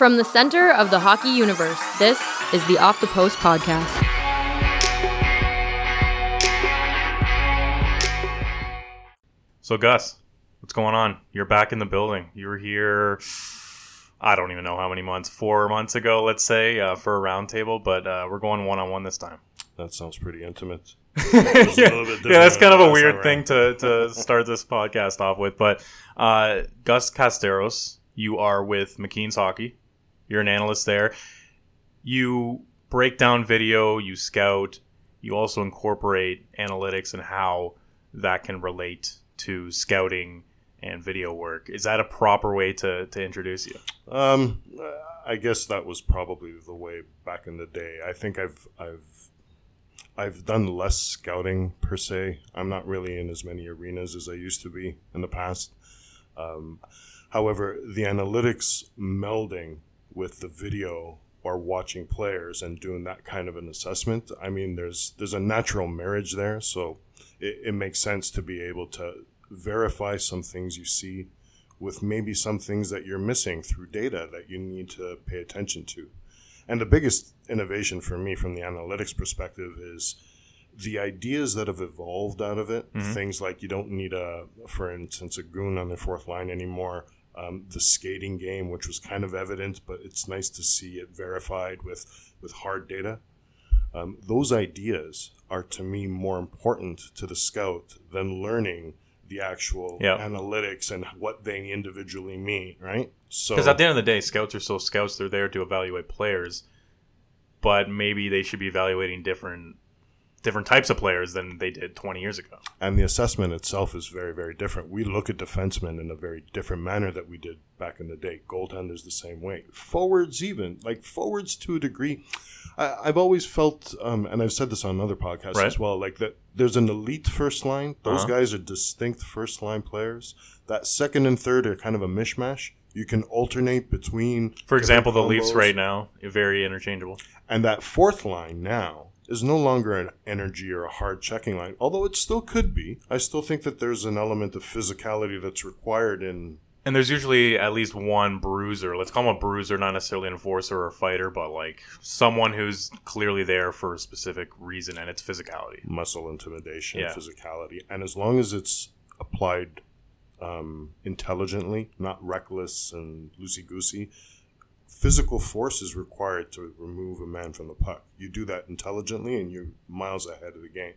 From the center of the hockey universe, this is the Off the Post podcast. So, Gus, what's going on? You're back in the building. You were here, I don't even know how many months, four months ago, let's say, uh, for a roundtable, but uh, we're going one on one this time. That sounds pretty intimate. yeah, yeah, that's kind of a weird thing to, to start this podcast off with. But uh, Gus Katsaros, you are with McKeen's Hockey. You're an analyst there. You break down video, you scout, you also incorporate analytics and how that can relate to scouting and video work. Is that a proper way to, to introduce you? Um, I guess that was probably the way back in the day. I think I've I've I've done less scouting per se. I'm not really in as many arenas as I used to be in the past. Um, however, the analytics melding with the video or watching players and doing that kind of an assessment, I mean, there's there's a natural marriage there, so it, it makes sense to be able to verify some things you see with maybe some things that you're missing through data that you need to pay attention to. And the biggest innovation for me from the analytics perspective is the ideas that have evolved out of it. Mm-hmm. Things like you don't need a, for instance, a goon on the fourth line anymore um, the skating game, which was kind of evident, but it's nice to see it verified with, with hard data. Um, those ideas are to me more important to the scout than learning the actual yep. analytics and what they individually mean, right? So, because at the end of the day, scouts are still scouts; they're there to evaluate players, but maybe they should be evaluating different different types of players than they did 20 years ago. And the assessment itself is very, very different. We look at defensemen in a very different manner that we did back in the day. Goaltenders the same way. Forwards, even like forwards to a degree. I, have always felt, um, and I've said this on other podcasts right. as well, like that there's an elite first line. Those uh-huh. guys are distinct first line players. That second and third are kind of a mishmash. You can alternate between. For example, the Leafs right now, very interchangeable. And that fourth line now is no longer an energy or a hard checking line, although it still could be. I still think that there's an element of physicality that's required in. And there's usually at least one bruiser. Let's call him a bruiser, not necessarily an enforcer or a fighter, but like someone who's clearly there for a specific reason, and it's physicality, muscle intimidation, yeah. physicality, and as long as it's applied um, intelligently, not reckless and loosey goosey, physical force is required to remove a man from the puck. You do that intelligently, and you're miles ahead of the game.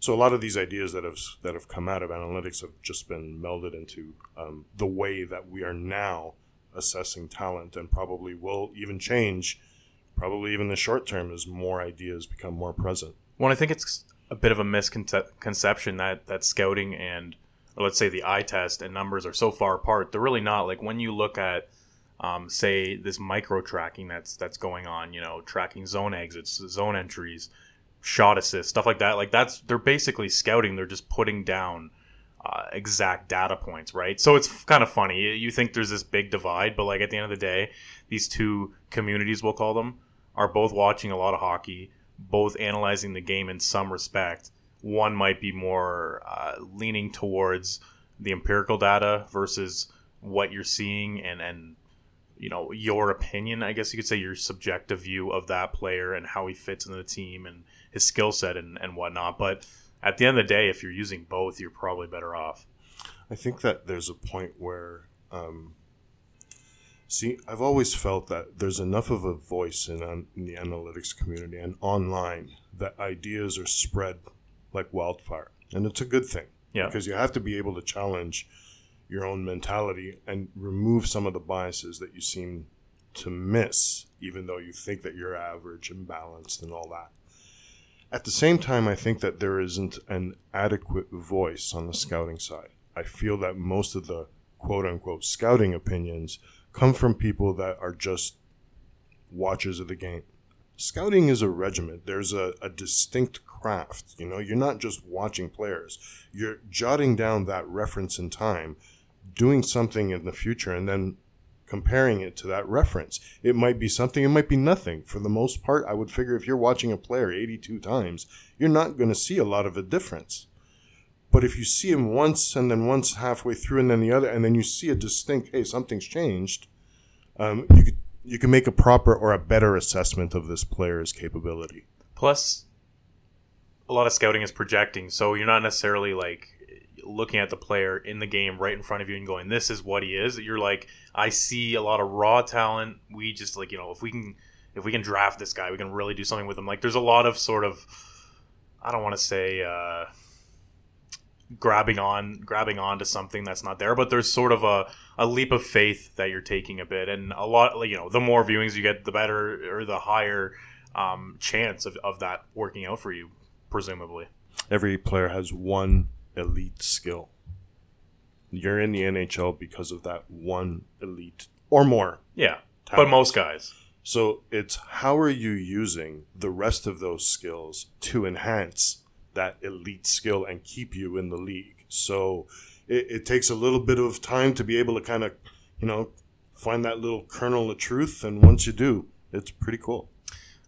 So a lot of these ideas that have that have come out of analytics have just been melded into um, the way that we are now assessing talent, and probably will even change, probably even in the short term as more ideas become more present. Well, I think it's a bit of a misconception that that scouting and let's say the eye test and numbers are so far apart. They're really not. Like when you look at um, say this micro tracking that's that's going on, you know, tracking zone exits, zone entries, shot assists, stuff like that. Like that's they're basically scouting. They're just putting down uh, exact data points, right? So it's kind of funny. You think there's this big divide, but like at the end of the day, these two communities, we'll call them, are both watching a lot of hockey, both analyzing the game in some respect. One might be more uh, leaning towards the empirical data versus what you're seeing and and you know your opinion i guess you could say your subjective view of that player and how he fits into the team and his skill set and, and whatnot but at the end of the day if you're using both you're probably better off i think that there's a point where um, See, I've always felt that there's enough of a voice in, in the analytics community and online that ideas are spread like wildfire. And it's a good thing. Yeah. Because you have to be able to challenge your own mentality and remove some of the biases that you seem to miss, even though you think that you're average and balanced and all that. At the same time, I think that there isn't an adequate voice on the scouting side. I feel that most of the quote unquote scouting opinions come from people that are just watchers of the game. Scouting is a regiment. There's a, a distinct craft. You know, you're not just watching players. You're jotting down that reference in time, doing something in the future, and then comparing it to that reference. It might be something, it might be nothing. For the most part, I would figure if you're watching a player 82 times, you're not going to see a lot of a difference. But if you see him once and then once halfway through and then the other, and then you see a distinct, hey, something's changed, um, you could, you can make a proper or a better assessment of this player's capability. Plus, a lot of scouting is projecting, so you're not necessarily like looking at the player in the game right in front of you and going, "This is what he is." You're like, "I see a lot of raw talent. We just like you know, if we can, if we can draft this guy, we can really do something with him." Like, there's a lot of sort of, I don't want to say. Uh, grabbing on grabbing on to something that's not there but there's sort of a, a leap of faith that you're taking a bit and a lot like you know the more viewings you get the better or the higher um, chance of, of that working out for you presumably Every player has one elite skill. You're in the NHL because of that one elite or more. yeah but most guys So it's how are you using the rest of those skills to enhance that elite skill and keep you in the league? So it, it takes a little bit of time to be able to kind of, you know, find that little kernel of truth. And once you do, it's pretty cool.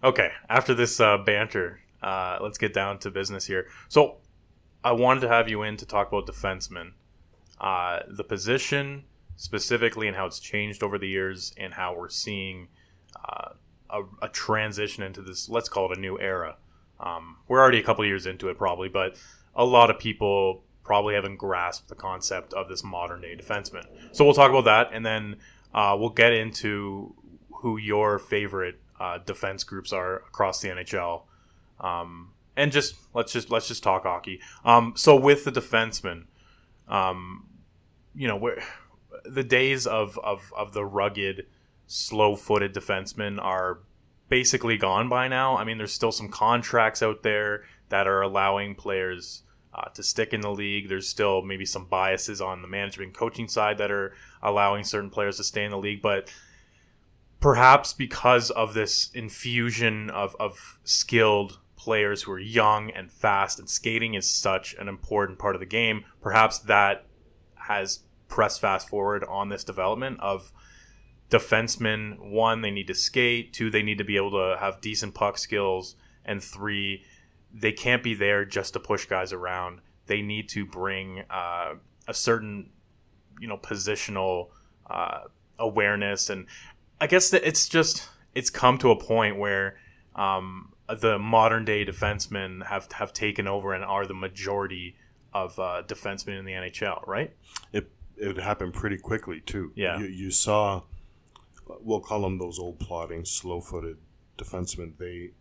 Okay, after this uh, banter, uh, let's get down to business here. So, I wanted to have you in to talk about defensemen, uh, the position specifically, and how it's changed over the years, and how we're seeing uh, a, a transition into this. Let's call it a new era. Um, we're already a couple years into it, probably, but a lot of people probably haven't grasped the concept of this modern day defenseman. So we'll talk about that, and then uh, we'll get into who your favorite uh, defense groups are across the NHL, um, and just let's just let's just talk hockey. Um, so with the defenseman, um, you know, the days of, of of the rugged, slow-footed defensemen are basically gone by now. I mean, there's still some contracts out there that are allowing players uh, to stick in the league. There's still maybe some biases on the management and coaching side that are allowing certain players to stay in the league, but perhaps because of this infusion of, of skilled players who are young and fast and skating is such an important part of the game. Perhaps that has pressed fast forward on this development of defensemen. One they need to skate. Two they need to be able to have decent puck skills. And three they can't be there just to push guys around. They need to bring uh, a certain you know positional uh, awareness. And I guess that it's just it's come to a point where um, the modern day defensemen have have taken over and are the majority of uh, defensemen in the NHL, right? It it happened pretty quickly too. Yeah. you, you saw. We'll call them those old plodding, slow-footed defensemen. They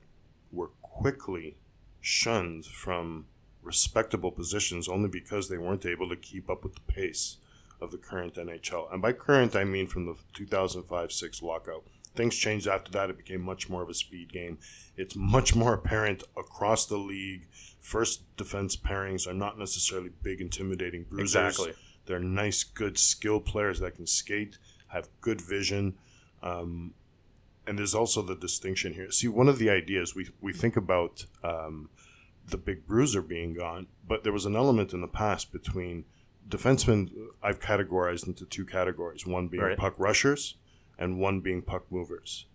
were quickly shunned from respectable positions only because they weren't able to keep up with the pace of the current NHL. And by current, I mean from the 2005-6 lockout. Things changed after that. It became much more of a speed game. It's much more apparent across the league. First defense pairings are not necessarily big, intimidating bruisers. Exactly. They're nice, good skill players that can skate, have good vision. Um, and there's also the distinction here. See, one of the ideas we, we think about um, the big bruiser being gone, but there was an element in the past between defensemen. I've categorized into two categories: one being Right. puck rushers, and one being puck movers.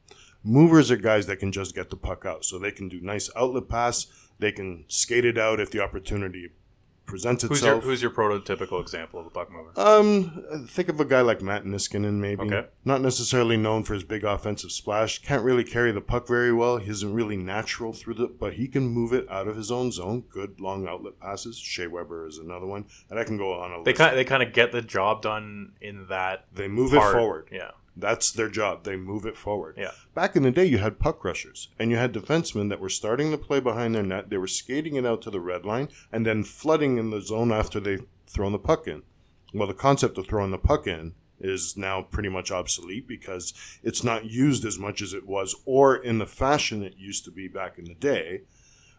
Movers are guys that can just get the puck out, so they can do nice outlet pass. They can skate it out if the opportunity presents Who's your itself. who's your prototypical example of a puck mover? Um, think of a guy like Matt Niskanen, maybe. Okay. Not necessarily known for his big offensive splash. Can't really carry the puck very well. He isn't really natural through the, but he can move it out of his own zone. Good long outlet passes. Shea Weber is another one, and I can go on a They list. kind they kind of get the job done in that They move part. it forward. Yeah, That's their job. They move it forward. Yeah. Back in the day, you had puck rushers and you had defensemen that were starting to play behind their net. They were skating it out to the red line and then flooding in the zone after they thrown the puck in. Well, the concept of throwing the puck in is now pretty much obsolete because it's not used as much as it was or in the fashion it used to be back in the day.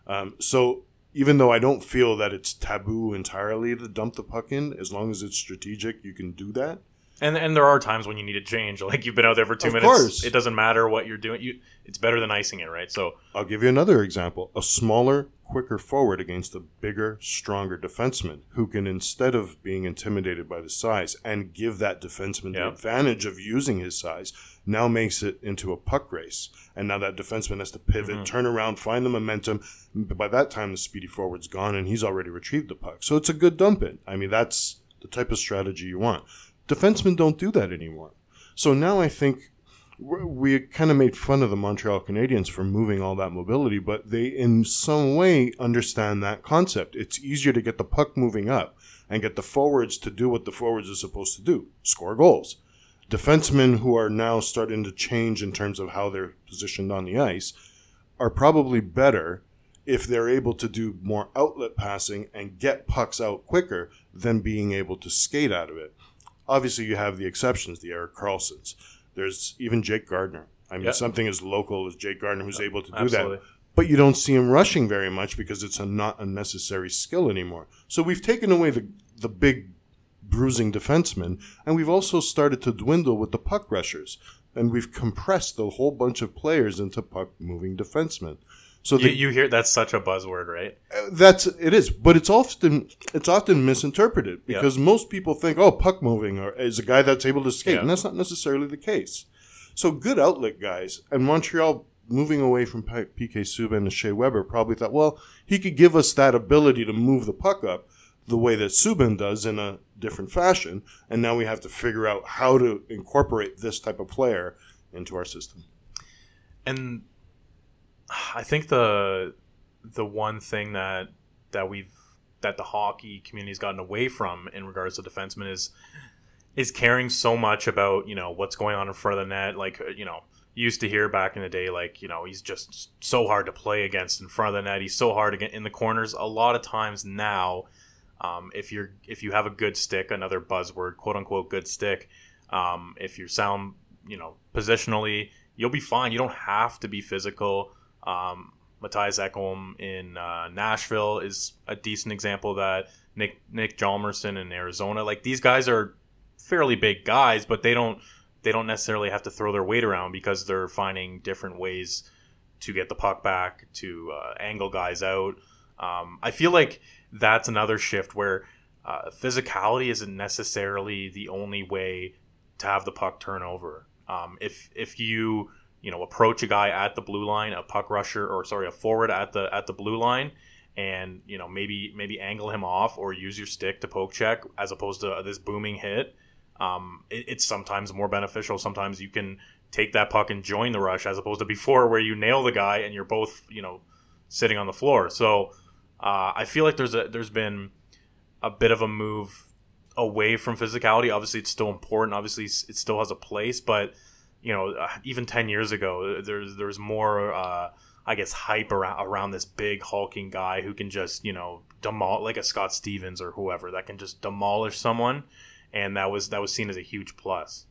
Um, so even though I don't feel that it's taboo entirely to dump the puck in, as long as it's strategic, you can do that. And and there are times when you need to change. Like you've been out there for two Of minutes. course. It doesn't matter what you're doing. You it's better than icing it, right? So I'll give you another example. A smaller, quicker forward against a bigger, stronger defenseman who can, instead of being intimidated by the size and give that defenseman the advantage of using his size, now makes it into a puck race. And now that defenseman has to pivot, Mm-hmm. turn around, find the momentum. But by that time, the speedy forward's gone and he's already retrieved the puck. So it's a good dump in. I mean, that's the type of strategy you want. Defensemen don't do that anymore. So now I think we kind of made fun of the Montreal Canadiens for moving all that mobility, but they in some way understand that concept. It's easier to get the puck moving up and get the forwards to do what the forwards are supposed to do score goals. Defensemen who are now starting to change in terms of how they're positioned on the ice are probably better if they're able to do more outlet passing and get pucks out quicker than being able to skate out of it. Obviously, you have the exceptions, the Erik Karlssons. There's even Jake Gardiner. I mean, Yeah. something as local as Jake Gardiner who's able to do absolutely. that. But you don't see him rushing very much because it's a not a necessary skill anymore. So we've taken away the the big bruising defensemen, and we've also started to dwindle with the puck rushers, and we've compressed a whole bunch of players into puck moving defensemen. So you, the, you hear that's such a buzzword, right? Uh, that's it is, but it's often it's often misinterpreted because most people think, oh, puck moving or is a guy that's able to skate, Yeah. and that's not necessarily the case. So good outlet guys, and Montreal moving away from PK Subban and Shea Weber probably thought, well, he could give us that ability to move the puck up the way that Subban does in a different fashion, and now we have to figure out how to incorporate this type of player into our system. and I think the the one thing that that we've that the hockey community's gotten away from in regards to defensemen is is caring so much about you know what's going on in front of the net. Like uh, you know, used to hear back in the day, like you know, he's just so hard to play against in front of the net. He's so hard to get in the corners. A lot of times now, um, if you're if you have a good stick, another buzzword, quote unquote, good stick. Um, if you sound you know positionally, you'll be fine. You don't have to be physical. Um, Mattias Ekholm in uh, Nashville is a decent example of that. Nick Nick Hjalmarsson in Arizona, like these guys are fairly big guys, but they don't they don't necessarily have to throw their weight around because they're finding different ways to get the puck back, to uh, angle guys out. Um, I feel like that's another shift where uh, physicality isn't necessarily the only way to have the puck turn over. Um, if if you you know approach a guy at the blue line, a puck rusher, or sorry, a forward at the at the blue line, and you know maybe maybe angle him off or use your stick to poke check as opposed to this booming hit. Um, it, it's sometimes more beneficial. Sometimes you can take that puck and join the rush as opposed to before where you nail the guy and you're both you know sitting on the floor. So uh, I feel like there's a there's been a bit of a move away from physicality. Obviously, it's still important. Obviously, it still has a place, but you know, uh, even ten years ago, there's there's more, uh, I guess, hype around around this big hulking guy who can just you know demol like a Scott Stevens or whoever that can just demolish someone, and that was that was seen as a huge plus.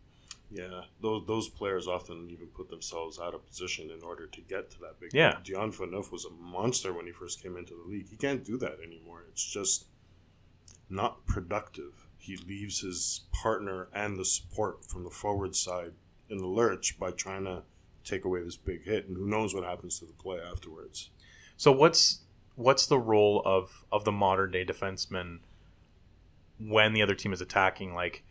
Yeah, those those players often even put themselves out of position in order to get to that big. Yeah. Dion Phaneuf was a monster when he first came into the league. He can't do that anymore. It's just not productive. He leaves his partner and the support from the forward side in the lurch by trying to take away this big hit, and who knows what happens to the play afterwards. So what's what's the role of of the modern day defenseman when the other team is attacking? Like,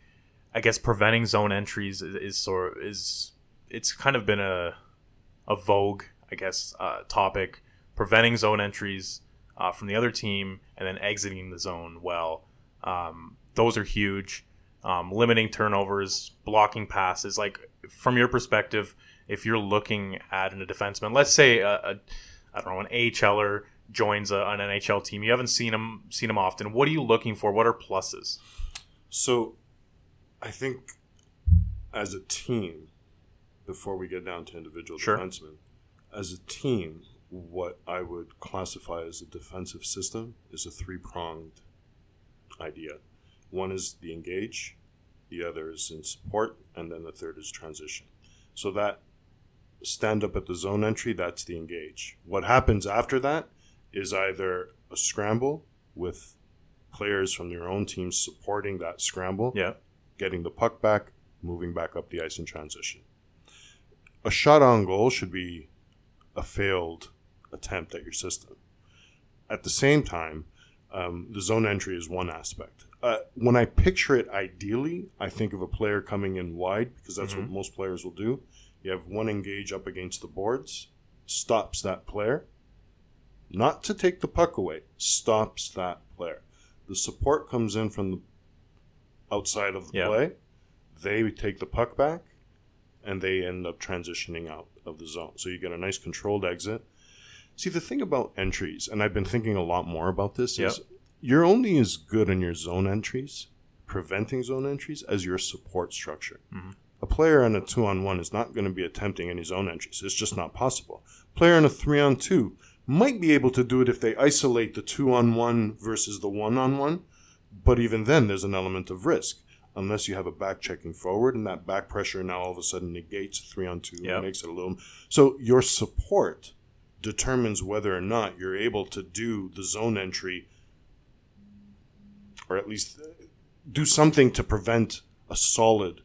I guess preventing zone entries is, is sort is it's kind of been a a vogue, I guess, uh, topic. Preventing zone entries uh, from the other team and then exiting the zone well. Um, those are huge. Um, limiting turnovers, blocking passes. Like from your perspective, if you're looking at a defenseman, let's say a, a I don't know, an AHLer joins a, an NHL team. You haven't seen him seen him often. What are you looking for? What are pluses? So, I think as a team, before we get down to individual Sure. defensemen, as a team, what I would classify as a defensive system is a three pronged idea. One is the engage, the other is in support, and then the third is transition. So that stand up at the zone entry, that's the engage. What happens after that is either a scramble with players from their own team supporting that scramble, Yeah. getting the puck back, moving back up the ice in transition. A shot on goal should be a failed attempt at your system. At the same time, um, the zone entry is one aspect. Uh, when I picture it ideally, I think of a player coming in wide because that's what most players will do. You have one engage up against the boards, stops that player, not to take the puck away, stops that player. The support comes in from the outside of the Yeah. play. They take the puck back, and they end up transitioning out of the zone. So you get a nice controlled exit. See, the thing about entries, and I've been thinking a lot more about this, is Yep. You're only as good in your zone entries, preventing zone entries, as your support structure. Mm-hmm. A player in a two on one is not going to be attempting any zone entries. It's just not possible. Player in a three on two might be able to do it if they isolate the two on one versus the one on one, but even then, there's an element of risk. Unless you have a back checking forward, and that back pressure now all of a sudden negates three on two, Yep. and makes it a little. So your support determines whether or not you're able to do the zone entry, or at least do something to prevent a solid,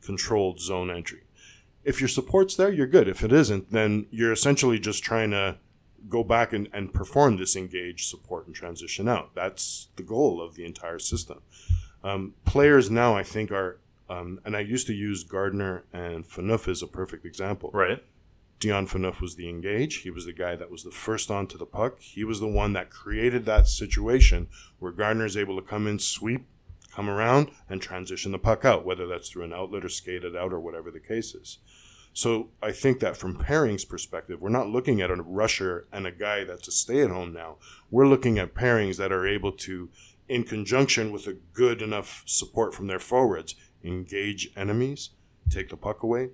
controlled zone entry. If your support's there, you're good. If it isn't, then you're essentially just trying to go back and, and perform this engage support and transition out. That's the goal of the entire system. Um, players now, I think, are, um, and I used to use Gardiner and Phaneuf as a perfect example. Right. Dion Phaneuf was the engage. He was the guy that was the first onto the puck. He was the one that created that situation where Gardiner is able to come in, sweep, come around, and transition the puck out, whether that's through an outlet or skated out or whatever the case is. So I think that from pairings perspective, we're not looking at a rusher and a guy that's a stay at home now. We're looking at pairings that are able to, in conjunction with a good enough support from their forwards, engage enemies, take the puck away,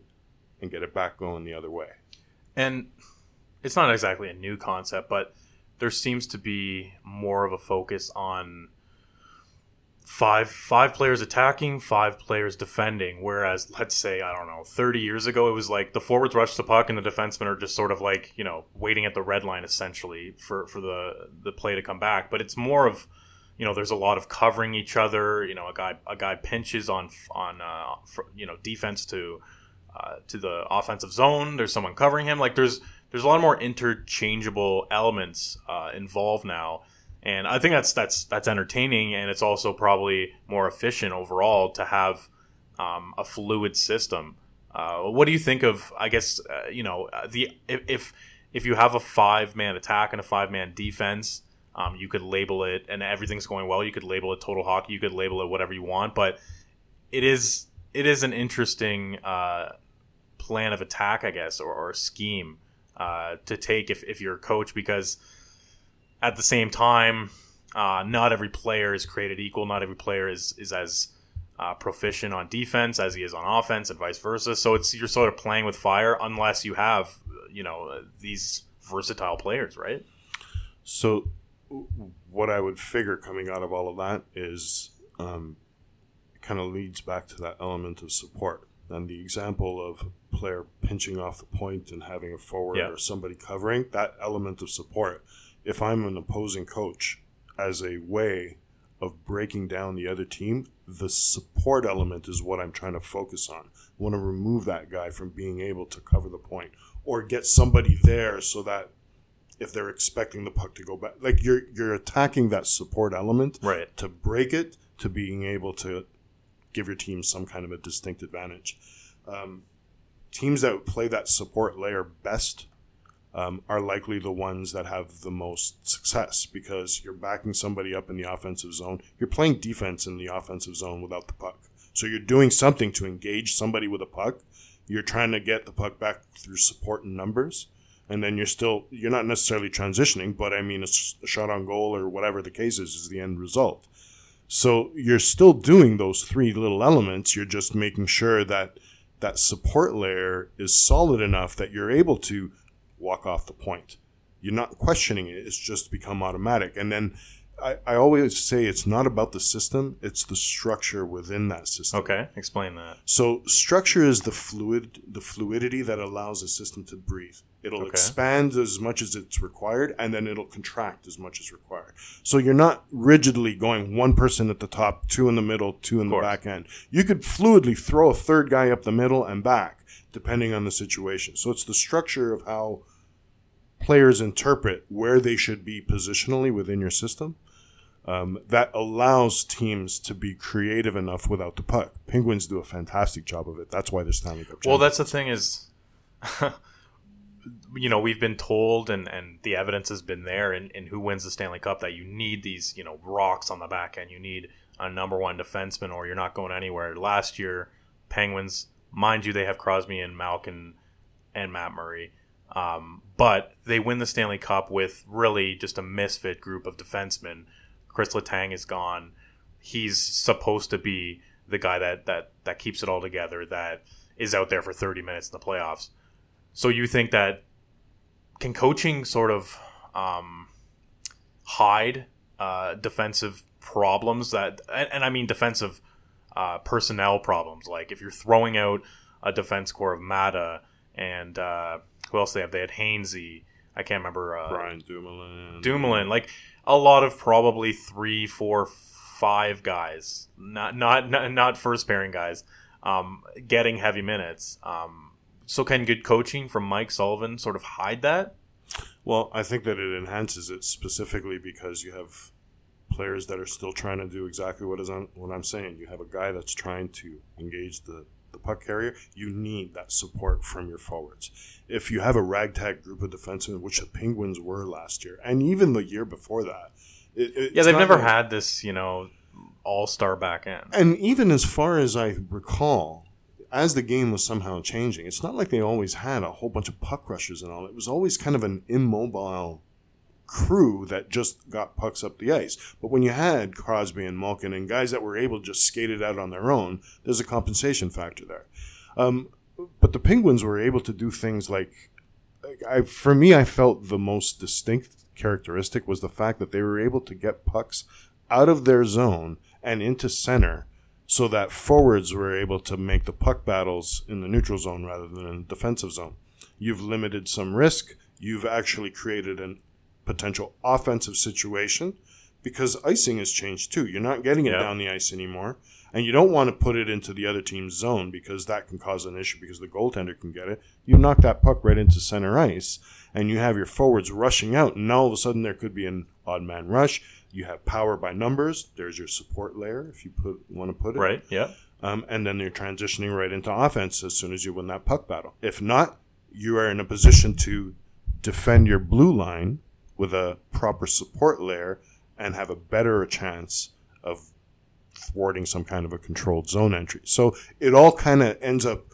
and get it back going the other way. And it's not exactly a new concept, but there seems to be more of a focus on five five players attacking, five players defending. Whereas, let's say, I don't know, thirty years ago, it was like the forwards rush the puck and the defensemen are just sort of like you know waiting at the red line essentially for for the the play to come back. But it's more of you know, there's a lot of covering each other. You know, a guy a guy pinches on on uh, for, you know defense to uh, to the offensive zone. There's someone covering him. Like there's there's a lot more interchangeable elements uh, involved now, and I think that's that's that's entertaining, and it's also probably more efficient overall to have um, a fluid system. Uh, what do you think of? I guess uh, you know uh, the if if, if you have a five man attack and a five man defense. Um, you could label it, and everything's going well. You could label it total hockey. You could label it whatever you want, but it is it is an interesting uh, plan of attack, I guess, or, or scheme uh, to take if, if you're a coach, because at the same time, uh, not every player is created equal. Not every player is is as uh, proficient on defense as he is on offense, and vice versa. So it's you're sort of playing with fire unless you have you know these versatile players, right? So, what I would figure coming out of all of that is um, kind of leads back to that element of support. And the example of a player pinching off the point and having a forward Yeah. or somebody covering, that element of support. If I'm an opposing coach, as a way of breaking down the other team, the support element is what I'm trying to focus on. I want to remove that guy from being able to cover the point or get somebody there so that if they're expecting the puck to go back. Like you're you're attacking that support element Right. to break it to being able to give your team some kind of a distinct advantage. Um, teams that play that support layer best um, are likely the ones that have the most success because you're backing somebody up in the offensive zone. You're playing defense in the offensive zone without the puck. So you're doing something to engage somebody with a puck. You're trying to get the puck back through support and numbers. And then you're still, you're not necessarily transitioning, but I mean, a shot on goal or whatever the case is, is the end result. So you're still doing those three little elements. You're just making sure that that support layer is solid enough that you're able to walk off the point. You're not questioning it. It's just become automatic. And then I, I always say it's not about the system, it's the structure within that system. Okay, explain that. So structure is the fluid, the fluidity that allows a system to breathe. It'll Okay. expand as much as it's required, and then it'll contract as much as required. So you're not rigidly going one person at the top, two in the middle, two in the back end. You could fluidly throw a third guy up the middle and back, depending on the situation. So it's the structure of how players interpret where they should be positionally within your system um, that allows teams to be creative enough without the puck. Penguins do a fantastic job of it. That's why they're Stanley Cup Well, that's the thing is, you know, we've been told, and and the evidence has been there, and who wins the Stanley Cup, that you need these, you know, rocks on the back end. You need a number one defenseman, or you're not going anywhere. Last year, Penguins, mind you, they have Crosby and Malkin and Matt Murray. Um, but they win the Stanley Cup with really just a misfit group of defensemen. Chris Letang is gone. He's supposed to be the guy that, that, that keeps it all together, that is out there for 30 minutes in the playoffs. So you think that can coaching sort of um, hide uh, defensive problems that, and, and I mean defensive uh, personnel problems? Like if you're throwing out a defense core of Maatta and uh, who else they have? They had Hainsey. I can't remember. Uh, Brian Dumoulin. Dumoulin, like a lot of probably three, four, five guys, not not not, not first pairing guys, um, getting heavy minutes. Um, so can good coaching from Mike Sullivan sort of hide that? Well, I think that it enhances it specifically because you have players that are still trying to do exactly what is on what I'm saying. You have a guy that's trying to engage the, the puck carrier. You need that support from your forwards. If you have a ragtag group of defensemen, which the Penguins were last year, and even the year before that, it, it's Yeah, they've never gonna- had this, you know, all star back end. And even as far as I recall, as the game was somehow changing, it's not like they always had a whole bunch of puck rushers and all. It was always kind of an immobile crew that just got pucks up the ice. But when you had Crosby and Malkin and guys that were able to just skate it out on their own, there's a compensation factor there. Um, but the Penguins were able to do things like, I, for me, I felt the most distinct characteristic was the fact that they were able to get pucks out of their zone and into center so that forwards were able to make the puck battles in the neutral zone rather than in the defensive zone. You've limited some risk. You've actually created a potential offensive situation because icing has changed too. You're not getting it Yeah. down the ice anymore. And you don't want to put it into the other team's zone because that can cause an issue because the goaltender can get it. You knock that puck right into center ice and you have your forwards rushing out. And now all of a sudden there could be an odd man rush. You have power by numbers. There's your support layer if you put want to put it. Right? Yeah. Um, and then you're transitioning right into offense as soon as you win that puck battle. If not, you are in a position to defend your blue line with a proper support layer and have a better chance of thwarting some kind of a controlled zone entry. So it all kind of ends up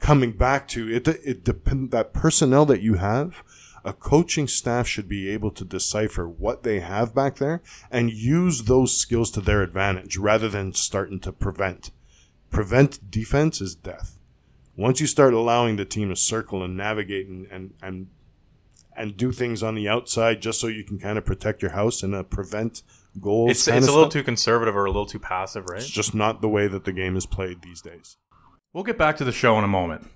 coming back to it. It depend that personnel that you have. A coaching staff should be able to decipher what they have back there and use those skills to their advantage rather than starting to prevent. Prevent defense is death. Once you start allowing the team to circle and navigate and, and, and and do things on the outside just so you can kind of protect your house and uh, prevent goals. It's, it's a little stuff. too conservative or a little too passive, right? It's just not the way that the game is played these days. We'll get back to the show in a moment.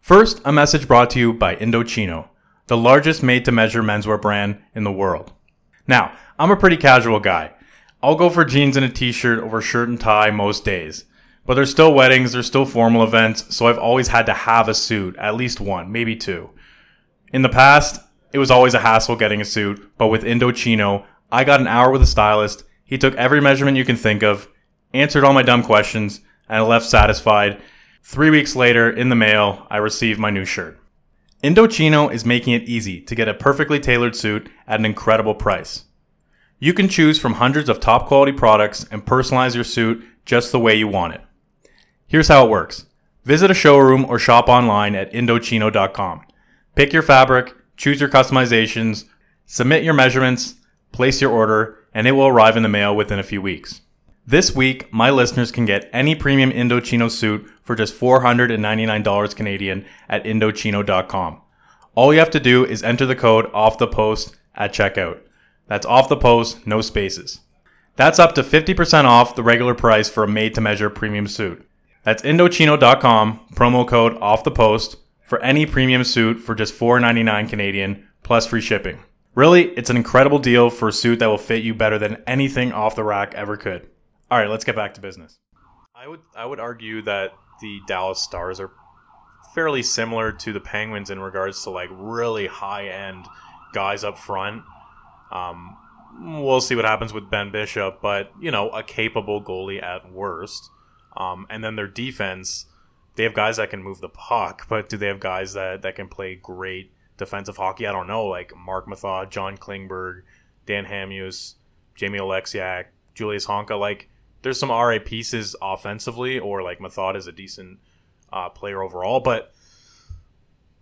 First, a message brought to you by Indochino, the largest made to measure menswear brand in the world. Now, I'm a pretty casual guy. I'll go for jeans and a t shirt over shirt and tie most days. But there's still weddings, there's still formal events, so I've always had to have a suit, at least one, maybe two. In the past, it was always a hassle getting a suit, but with Indochino, I got an hour with a stylist. He took every measurement you can think of, answered all my dumb questions, and I left satisfied. Three weeks later, in the mail, I received my new shirt. Indochino is making it easy to get a perfectly tailored suit at an incredible price. You can choose from hundreds of top quality products and personalize your suit just the way you want it. Here's how it works. Visit a showroom or shop online at Indochino.com. Pick your fabric, choose your customizations, submit your measurements, place your order, and it will arrive in the mail within a few weeks. This week, my listeners can get any premium Indochino suit for just $499 Canadian at Indochino.com. All you have to do is enter the code off the post at checkout. That's off the post, no spaces. That's up to 50% off the regular price for a made to measure premium suit. That's Indochino.com, promo code off the post for any premium suit for just $499 Canadian plus free shipping. Really, it's an incredible deal for a suit that will fit you better than anything off the rack ever could. All right, let's get back to business. I would I would argue that the Dallas Stars are fairly similar to the Penguins in regards to like really high end guys up front. Um, we'll see what happens with Ben Bishop, but you know, a capable goalie at worst. Um, and then their defense, they have guys that can move the puck, but do they have guys that, that can play great defensive hockey? I don't know, like Marc Methot, John Klingberg, Dan Hamhuis, Jamie Oleksiak, Julius Honka. Like, there's some RA pieces offensively, or like Methot is a decent uh, player overall, but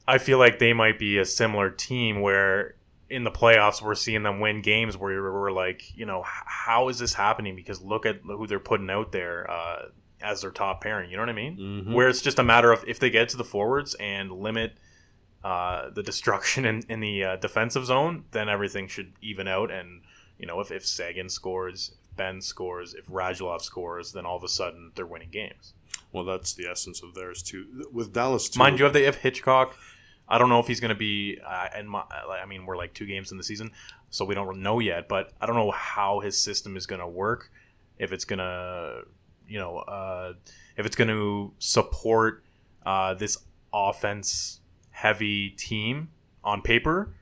I feel like they might be a similar team where in the playoffs we're seeing them win games where we're like, you know, how is this happening? Because look at who they're putting out there uh, as their top pairing. You know what I mean? Mm-hmm. Where it's just a matter of if they get to the forwards and limit uh, the destruction in, in the uh, defensive zone, then everything should even out. And you know, if if Seguin scores, Benn scores, if Radulov scores, then all of a sudden they're winning games. Well, that's the essence of theirs too. With Dallas, too, Mind you, if they have Hitchcock, I don't know if he's going to be. Uh, and my, I mean, we're like two games in the season, so we don't know yet. But I don't know how his system is going to work. If it's going to, you know, uh, if it's going to support uh, this offense heavy team on paper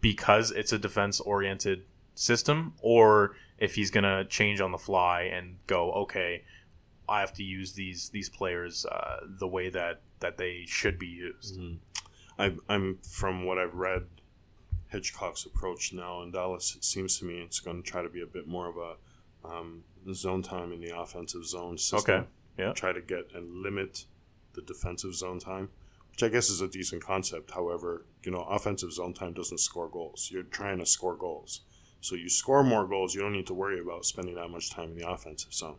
because it's a defense oriented system, or if he's going to change on the fly and go, okay, I have to use these these players uh, the way that that they should be used. Mm-hmm. I, I'm from what I've read, Hitchcock's approach now in Dallas. It seems to me it's going to try to be a bit more of a um, zone time in the offensive zone system. Okay, yeah. Try to get and limit the defensive zone time, which I guess is a decent concept. However, you know, offensive zone time doesn't score goals. You're trying to score goals. So you score more goals, you don't need to worry about spending that much time in the offensive zone.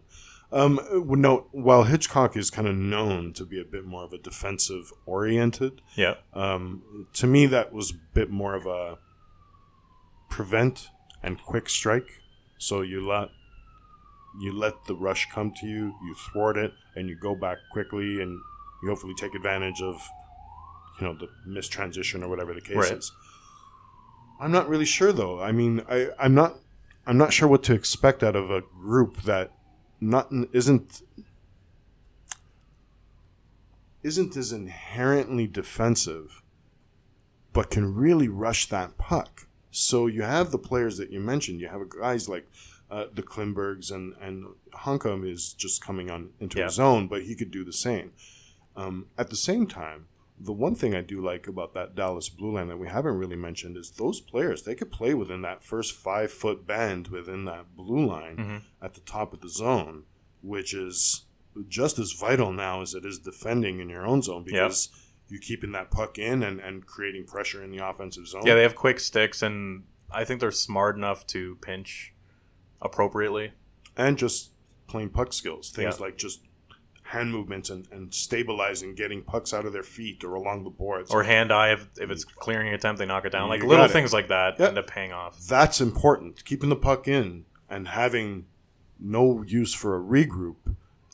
Um, no, while Hitchcock is kind of known to be a bit more of a defensive oriented, Yeah. um, to me that was a bit more of a prevent and quick strike. So you let you let the rush come to you, you thwart it, and you go back quickly, and you hopefully take advantage of you know the missed transition or whatever the case Right. is. I'm not really sure though. I mean, I, I'm not I'm not sure what to expect out of a group that not isn't isn't as inherently defensive, but can really rush that puck. So you have the players that you mentioned. You have guys like uh, the Klingbergs and and Hunkam is just coming on into Yeah. his own, but he could do the same. Um, at the same time, the one thing I do like about that Dallas Blue Line that we haven't really mentioned is those players. They could play within that first five foot band within that blue line Mhm. at the top of the zone, which is just as vital now as it is defending in your own zone because you're keeping that puck in and, and creating pressure in the offensive zone. Yeah, they have quick sticks, and I think they're smart enough to pinch appropriately. and just plain puck skills. Things Yeah. like just hand movements and, and stabilizing, getting pucks out of their feet or along the boards. Or hand eye, if, if it's clearing an attempt, they knock it down. Like You little it. things like that Yep. end up paying off. That's important. Keeping the puck in and having no use for a regroup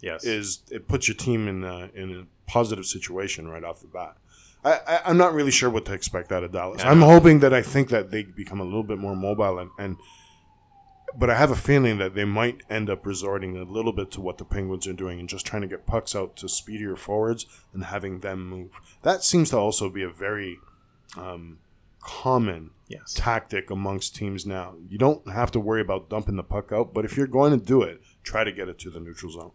Yes. is it puts your team in a, in a positive situation right off the bat. I, I, I'm not really sure what to expect out of Dallas. Yeah. I'm hoping that I think that they become a little bit more mobile and, and but I have a feeling that they might end up resorting a little bit to what the Penguins are doing and just trying to get pucks out to speedier forwards and having them move. That seems to also be a very um, common yes. tactic amongst teams now. You don't have to worry about dumping the puck out, but if you're going to do it, try to get it to the neutral zone.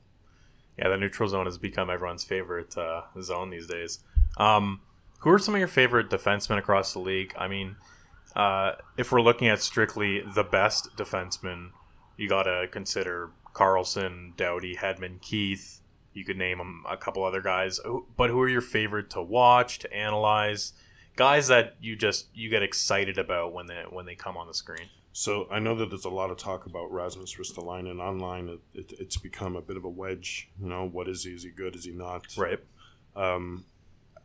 Yeah, the neutral zone has become everyone's favorite uh, zone these days. Um, who are some of your favorite defensemen across the league? I mean, uh, if we're looking at strictly the best defensemen, you got to consider Karlsson, Doughty, Hedman, Keith. You could name 'em- a couple other guys, but who are your favorite to watch, to analyze? Guys that you just you get excited about when they when they come on the screen. So I know that there's a lot of talk about Rasmus Ristolainen online. It, it, it's become a bit of a wedge. You know, what is he? Is he good? Is he not? Right. Um,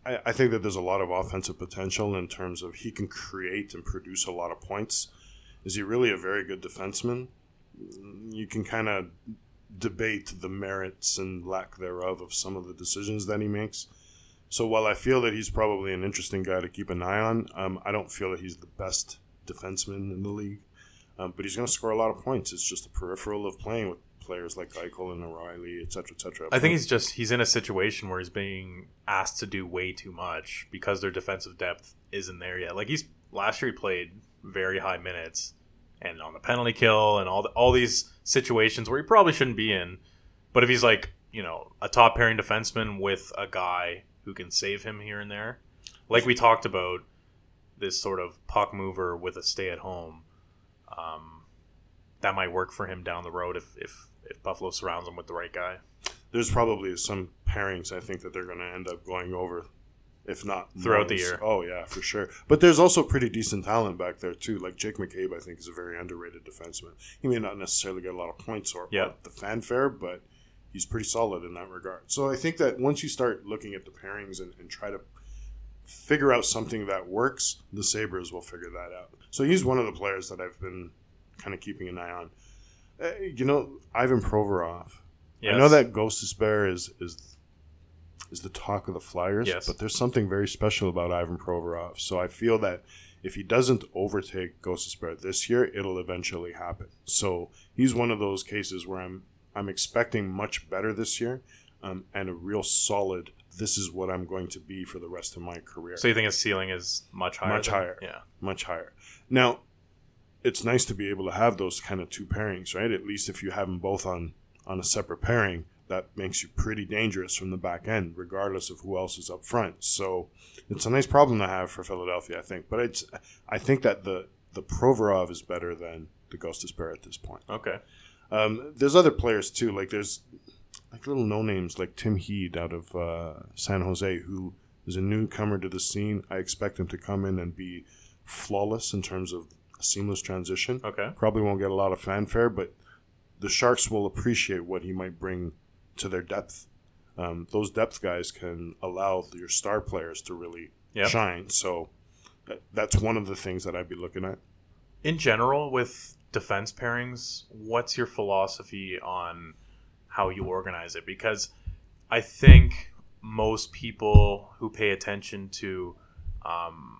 I, I think that there's a lot of offensive potential in terms of he can create and produce a lot of points. Is he really a very good defenseman? You can kind of debate the merits and lack thereof of some of the decisions that he makes. So while I feel that he's probably an interesting guy to keep an eye on, um, I don't feel that he's the best defenseman in the league. Um, but he's going to score a lot of points. It's just a peripheral of playing with players like Eichel and O'Reilly, et cetera, et cetera. I think he's just he's in a situation where he's being asked to do way too much because their defensive depth isn't there yet. Like he's last year he played very high minutes and on the penalty kill and all the, all these situations where he probably shouldn't be in. But if he's like you know a top pairing defenseman with a guy who can save him here and there, like we talked about, this sort of puck mover with a stay at home, um, that might work for him down the road if if if Buffalo surrounds him with the right guy. There's probably some pairings I think that they're going to end up going over, if not Throughout the year. Oh yeah, for sure. But there's also pretty decent talent back there too. Like Jake McCabe, I think is a very underrated defenseman. He may not necessarily get a lot of points or Yeah. the fanfare, but he's pretty solid in that regard. So I think that once you start looking at the pairings and, and try to figure out something that works, the Sabres will figure that out. So he's one of the players that I've been kind of keeping an eye on. Uh, you know, Ivan Provorov. I know that Gostisbehere is is is the talk of the Flyers, Yes. but there's something very special about Ivan Provorov. So I feel that if he doesn't overtake Gostisbehere this year, it'll eventually happen. So he's one of those cases where I'm I'm expecting much better this year, um, and a real solid. This is what I'm going to be for the rest of my career. So you think his ceiling is much higher? Much than- higher. Yeah. much higher. Now, it's nice to be able to have those kind of two pairings, right? At least if you have them both on on a separate pairing, that makes you pretty dangerous from the back end, regardless of who else is up front. So it's a nice problem to have for Philadelphia, I think. But it's I think that the the Provorov is better than the Gostisbehere at this point. Okay. Um, there's other players too. Like there's like little no names like Tim Heed out of uh, San Jose, who is a newcomer to the scene. I expect him to come in and be flawless in terms of a seamless transition. Okay. Probably won't get a lot of fanfare, but the Sharks will appreciate what he might bring to their depth. Um, those depth guys can allow your star players to really Yep. shine. So that, that's one of the things that I'd be looking at. In general, with defense pairings, what's your philosophy on how you organize it? Because I think most people who pay attention to um,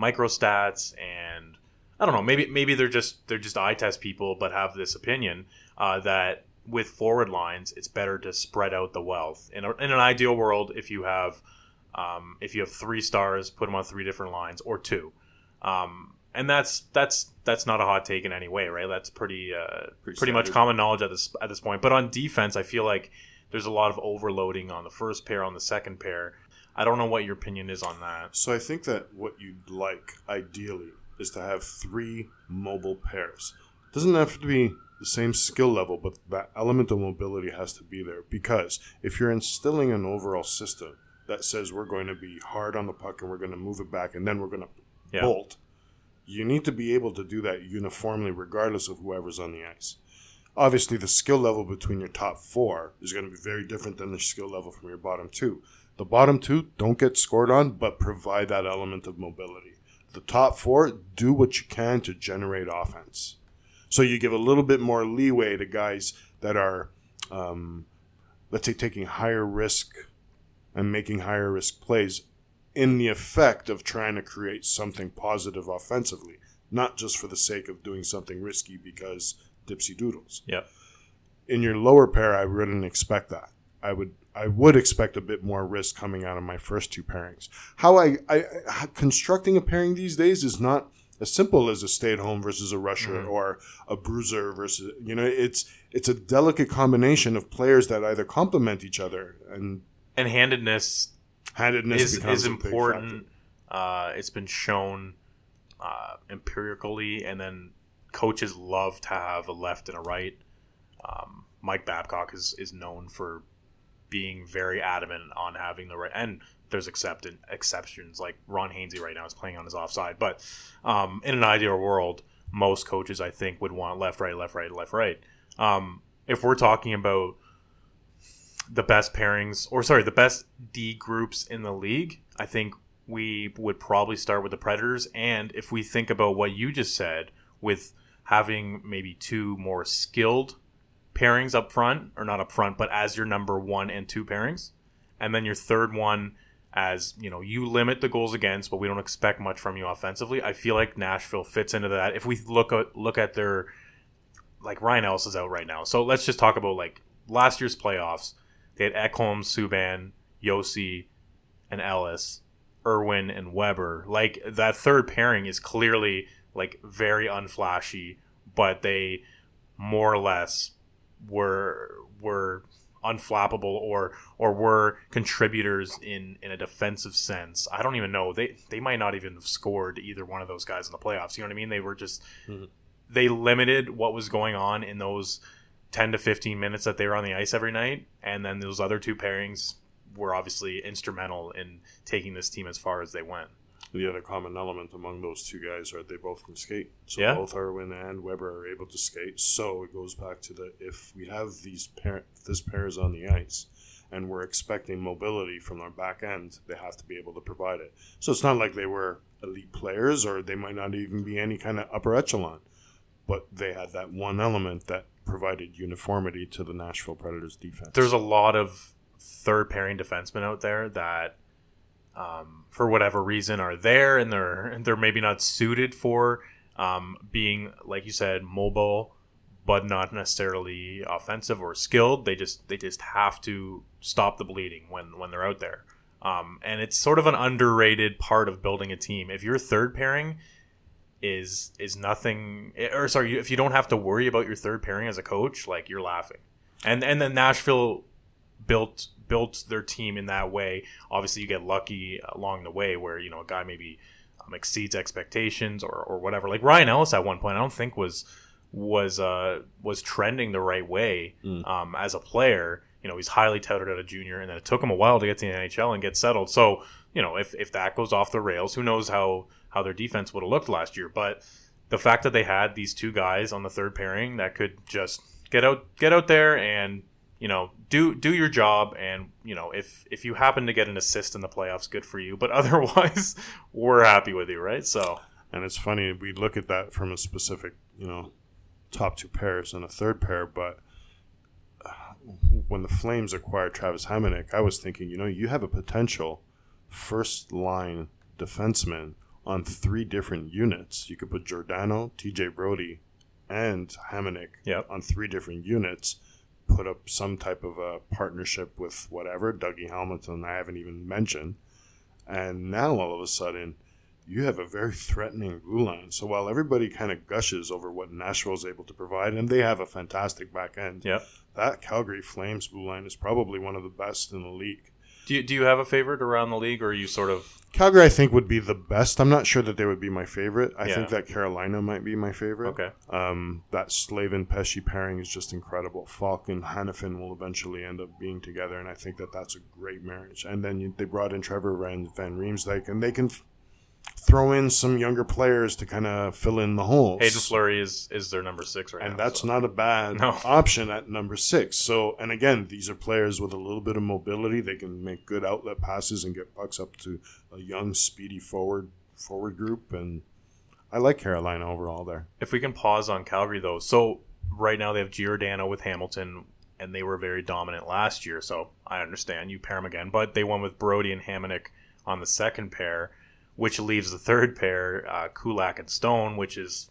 microstats and I don't know, maybe maybe they're just they're just eye test people, but have this opinion uh, that with forward lines, it's better to spread out the wealth. In, a, in an ideal world, if you have um, if you have three stars, put them on three different lines or two. Um, and that's that's that's not a hot take in any way, right? That's pretty uh, Pretty pretty, much common knowledge at this at this point. But on defense, I feel like there's a lot of overloading on the first pair, on the second pair. I don't know what your opinion is on that. So I think that what you'd like, ideally, is to have three mobile pairs. doesn't have to be the same skill level, but that element of mobility has to be there. Because if you're instilling an overall system that says we're going to be hard on the puck and we're going to move it back and then we're going to Yeah. bolt, you need to be able to do that uniformly, regardless of whoever's on the ice. Obviously, the skill level between your top four is going to be very different than the skill level from your bottom two. The bottom two don't get scored on, but provide that element of mobility. The top four do what you can to generate offense. So you give a little bit more leeway to guys that are, um, let's say, taking higher risk and making higher risk plays in the effect of trying to create something positive offensively, not just for the sake of doing something risky because dipsy doodles Yeah. in your lower pair, I wouldn't expect that. I would I would expect a bit more risk coming out of my first two pairings. How I, I, I constructing a pairing these days is not as simple as a stay at home versus a rusher or a bruiser versus you know it's it's a delicate combination of players that either complement each other and And handedness handedness is is a big factor. important. Uh, it's been shown uh, empirically, and then coaches love to have a left and a right. Um, Mike Babcock is is known for being very adamant on having the right, and there's accepted exceptions like Ron Hainsey right now is playing on his offside, but um, in an ideal world, most coaches I think would want left, right, left, right, left, right. Um, if we're talking about the best pairings, or sorry, the best D groups in the league, I think we would probably start with the Predators. And if we think about what you just said, with having maybe two more skilled pairings up front, or not up front, but as your number one and two pairings, and then your third one as you know you limit the goals against, but we don't expect much from you offensively. I feel like Nashville fits into that. If we look at look at their like Ryan Ellis is out right now, so let's just talk about like last year's playoffs. They had Ekholm, Subban, Josi, and Ellis, Irwin, and Weber. Like that third pairing is clearly like very unflashy, but they more or less were were unflappable or or were contributors in in a defensive sense. I don't even know. They they might not even have scored either one of those guys in the playoffs. You know what I mean? They were just mm-hmm. they limited what was going on in those 10 to 15 minutes that they were on the ice every night and then those other two pairings were obviously instrumental in taking this team as far as they went the other common element among those two guys are they both can skate. So yeah. both Irwin and Weber are able to skate. So it goes back to the if we have these pair this pair is on the ice and we're expecting mobility from our back end, they have to be able to provide it. So it's not like they were elite players or they might not even be any kind of upper echelon. But they had that one element that provided uniformity to the Nashville Predators defense. There's a lot of third pairing defensemen out there that um, for whatever reason are there and they're they're maybe not suited for um, being like you said mobile but not necessarily offensive or skilled. They just they just have to stop the bleeding when when they're out there. Um, and it's sort of an underrated part of building a team. If your third pairing is is nothing or sorry if you don't have to worry about your third pairing as a coach like you're laughing. And and then Nashville built built their team in that way. Obviously, you get lucky along the way where you know a guy maybe um, exceeds expectations or, or whatever. Like Ryan Ellis at one point, I don't think was was uh, was trending the right way mm. um, as a player. You know, he's highly touted at a junior, and then it took him a while to get to the NHL and get settled. So, you know, if, if that goes off the rails, who knows how how their defense would have looked last year? But the fact that they had these two guys on the third pairing that could just get out get out there and you know, do do your job, and you know, if if you happen to get an assist in the playoffs, good for you. But otherwise, we're happy with you, right? So, and it's funny we look at that from a specific, you know, top two pairs and a third pair, but uh, when the Flames acquired Travis Hamonic, I was thinking, you know, you have a potential first line defenseman on three different units. You could put Giordano, TJ Brodie, and Hamonic yep. on three different units put up some type of a partnership with whatever Dougie Hamilton I haven't even mentioned, and now all of a sudden you have a very threatening blue line. So while everybody kind of gushes over what Nashville is able to provide, and they have a fantastic back end, yep. that Calgary Flames blue line is probably one of the best in the league. Do you, do you have a favorite around the league, or are you sort of Calgary? I think would be the best. I'm not sure that they would be my favorite. I Yeah. think that Carolina might be my favorite. okay? Um, that Slavin Pesce pairing is just incredible. Faulk and Hanifin will eventually end up being together, and I think that that's a great marriage. And then you, they brought in Trevor Van, Van Riemsdyk, and they can f- throw in some younger players to kind of fill in the holes. Hayden Fleury is is their number six right and now. that's so. not a bad No. option at number six. So, and again, these are players with a little bit of mobility. They can make good outlet passes and get pucks up to a young, speedy forward forward group. And I like Carolina overall there. If we can pause on Calgary though, so right now they have Giordano with Hamilton, and they were very dominant last year. So I understand you pair them again, but they won with Brodie and Hamonic on the second pair, which leaves the third pair, uh, Kulak and Stone, which is,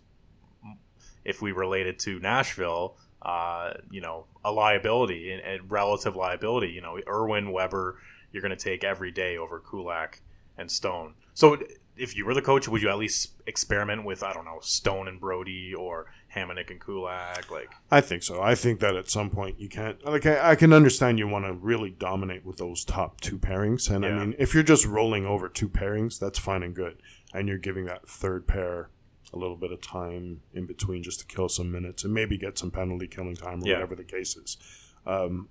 if we relate it to Nashville, uh, you know, a liability and, and relative liability. You know, Irwin Weber, you're going to take every day over Kulak and Stone. So if you were the coach, would you at least experiment with I don't know Stone and Brodie or Hamonic and Kulak? Like, I think so. I think that at some point you can't. Like, I, I can understand you want to really dominate with those top two pairings, and I mean, if you're just rolling over two pairings, that's fine and good, and you're giving that third pair a little bit of time in between just to kill some minutes and maybe get some penalty killing time or Yeah. whatever the case is. Um,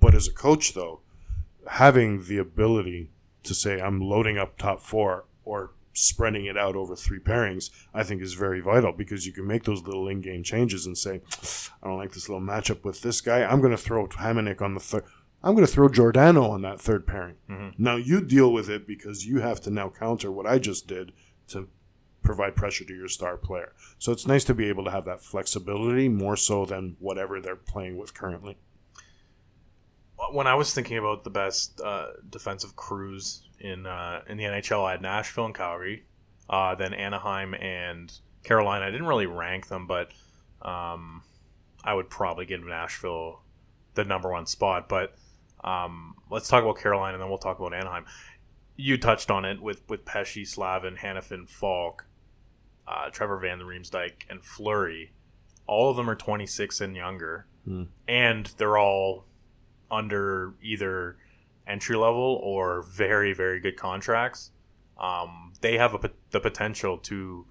but as a coach, though, having the ability to say I'm loading up top four or spreading it out over three pairings, I think is very vital because you can make those little in-game changes and say, I don't like this little matchup with this guy. I'm going to throw Hamonic on the third. I'm going to throw Giordano on that third pairing. Mm-hmm. Now you deal with it because you have to now counter what I just did to provide pressure to your star player. So it's nice to be able to have that flexibility more so than whatever they're playing with currently. When I was thinking about the best uh, defensive crews in uh, in the NHL, I had Nashville and Calgary, uh, then Anaheim and Carolina. I didn't really rank them, but um, I would probably give Nashville the number one spot. But um, let's talk about Carolina, and then we'll talk about Anaheim. You touched on it with with Pesce, Slavin, Hanifin, Faulk, uh, Trevor Van der Riemsdyk, and Fleury. All of them are 26 and younger, and they're all under either entry level or very very good contracts. Um, they have a, the potential to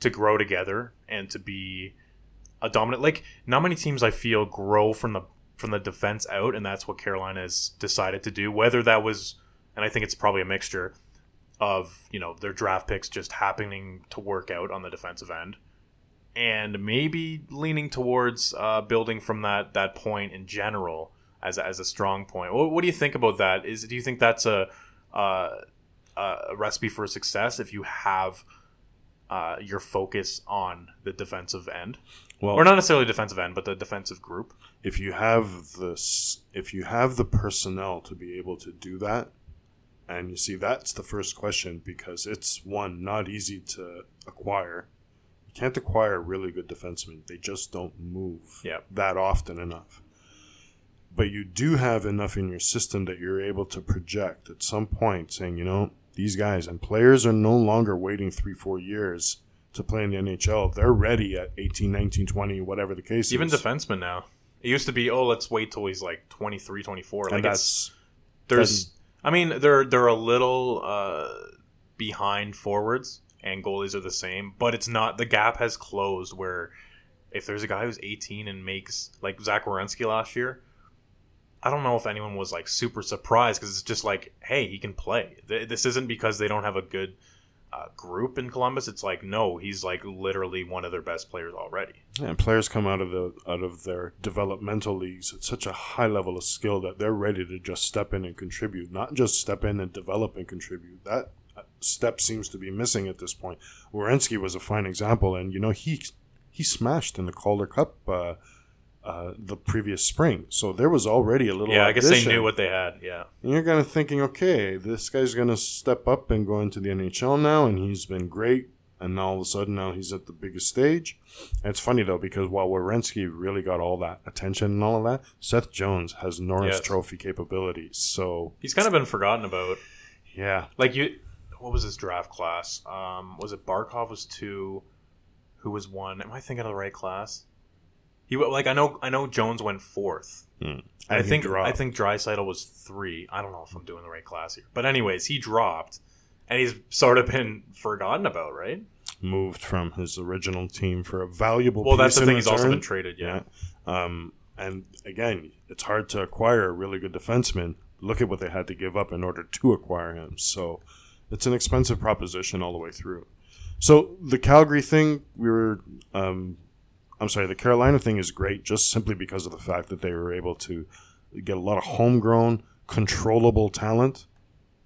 to grow together and to be a dominant. Like not many teams I feel grow from the from the defense out, and that's what Carolina has decided to do. Whether that was, and I think it's probably a mixture of you know their draft picks just happening to work out on the defensive end, and maybe leaning towards uh, building from that that point in general as a, as a strong point. What, what do you think about that? Is do you think that's a uh, a recipe for success if you have uh, your focus on the defensive end, Well, or not necessarily defensive end, but the defensive group? if you have this if you have the personnel to be able to do that and you see that's the first question because it's one not easy to acquire you can't acquire really good defensemen they just don't move Yep. that often enough but you do have enough in your system that you're able to project at some point saying you know these guys and players are no longer waiting three four years to play in the nhl they're ready at 18 19 20 whatever the case Even is defensemen now. It used to be, oh, let's wait till he's like 23, 24. Like and it's, that's there's, I mean, they're they're a little uh, behind forwards, and goalies are the same, but it's not. The gap has closed where if there's a guy who's 18 and makes like Zach Werenski last year, I don't know if anyone was like super surprised because it's just like, hey, he can play. This isn't because they don't have a good uh, group in Columbus. It's like, no, he's like literally one of their best players already. And players come out of the out of their developmental leagues at such a high level of skill that they're ready to just step in and contribute, not just step in and develop and contribute. That uh, step seems to be missing at this point. Werenski was a fine example, and you know he he smashed in the Calder Cup uh, uh, the previous spring, so there was already a little. Yeah, I guess they knew what they had. Yeah. And you're kind of thinking, okay, this guy's going to step up and go into the NHL now, and he's been great. And all of a sudden, now he's at the biggest stage. And it's funny though because while Werenski really got all that attention and all of that, Seth Jones has Norris Yes. Trophy capabilities. So He's kind of been forgotten about. yeah, Like you, what was his draft class? Um, was it Barkov was two? Who was one? Am I thinking of the right class? He wa- like I know I know Jones went fourth. And I he think dropped. I think Drysaddle was three. I don't know if I'm doing the right class here, but anyways, he dropped, and he's sort of been forgotten about, right? moved from his original team for a valuable. Well, that's the in thing. He's also been traded. Yeah. Um, and again, it's hard to acquire a really good defenseman. Look at what they had to give up in order to acquire him. So it's an expensive proposition all the way through. So the Calgary thing, we were, um, I'm sorry, the Carolina thing is great just simply because of the fact that they were able to get a lot of homegrown, controllable talent.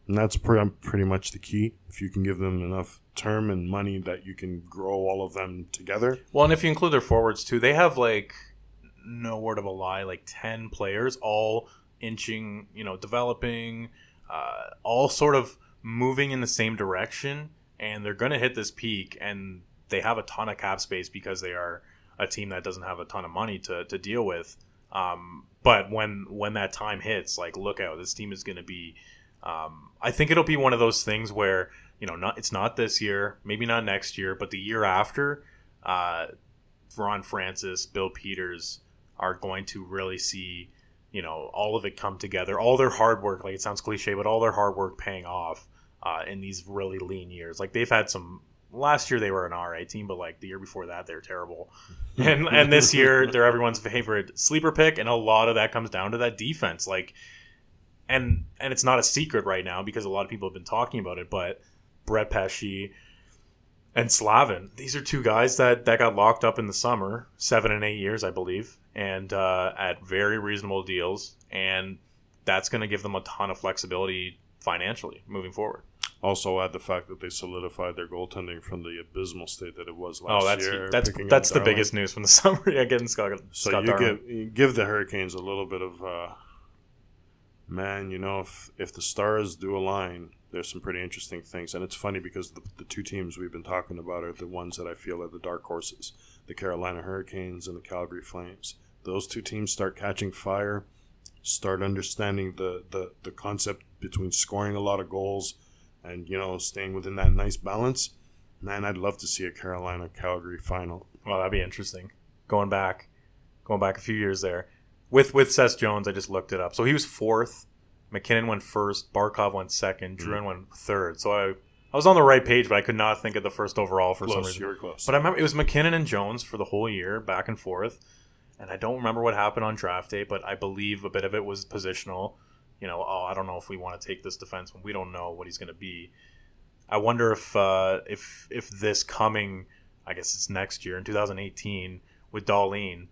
And that's pretty, pretty much the key. If you can give them enough term and money that you can grow all of them together. Well, and if you include their forwards too, they have like no word of a lie, like ten players, all inching, you know, developing, uh, all sort of moving in the same direction, and they're going to hit this peak, and they have a ton of cap space because they are a team that doesn't have a ton of money to, to deal with. Um, but when when that time hits, like look out, this team is going to be. Um, I think it'll be one of those things where you know, not it's not this year, maybe not next year, but the year after. Uh, Ron Francis, Bill Peters are going to really see, you know, all of it come together. All their hard work, like it sounds cliche, but all their hard work paying off uh, in these really lean years. Like they've had some. Last year they were an RA team, but like the year before that they're terrible, and and this year they're everyone's favorite sleeper pick, and a lot of that comes down to that defense. Like, and and it's not a secret right now because a lot of people have been talking about it, but Brett Pesce, and Slavin. These are two guys that that got locked up in the summer, seven and eight years, I believe, and uh, at very reasonable deals, and that's going to give them a ton of flexibility financially moving forward. Also, add the fact that they solidified their goaltending from the abysmal state that it was last year. Oh, that's year. that's that's the Darling. biggest news from the summer. yeah, getting Scott, So Scott you Darling. give you give the Hurricanes a little bit of, uh, man. You know, if if the stars do align, there's some pretty interesting things. And it's funny because the, the two teams we've been talking about are the ones that I feel are the dark horses: the Carolina Hurricanes and the Calgary Flames. Those two teams start catching fire, start understanding the the the concept between scoring a lot of goals and you know staying within that nice balance. Man, I'd love to see a Carolina Calgary final. Well, that'd be interesting. Going back, going back a few years there, with with Seth Jones, I just looked it up. So he was fourth. MacKinnon went first. Barkov went second. Mm-hmm. Drouin went third. So I I was on the right page, but I could not think of the first overall for some reason. you were close. But I remember it was MacKinnon and Jones for the whole year, back and forth. And I don't remember what happened on draft day, but I believe a bit of it was positional. You know, oh, I don't know if we want to take this defense when We don't know what he's going to be. I wonder if uh, if if this coming, I guess it's next year in 2018 with Dahlin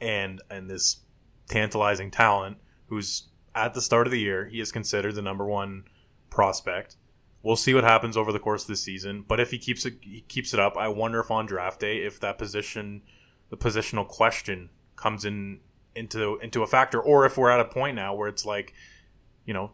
and and this tantalizing talent who's at the start of the year he is considered the number one prospect. We'll see what happens over the course of the season, but if he keeps it he keeps it up, I wonder if on draft day if that position the positional question comes in into into a factor or if we're at a point now where it's like you know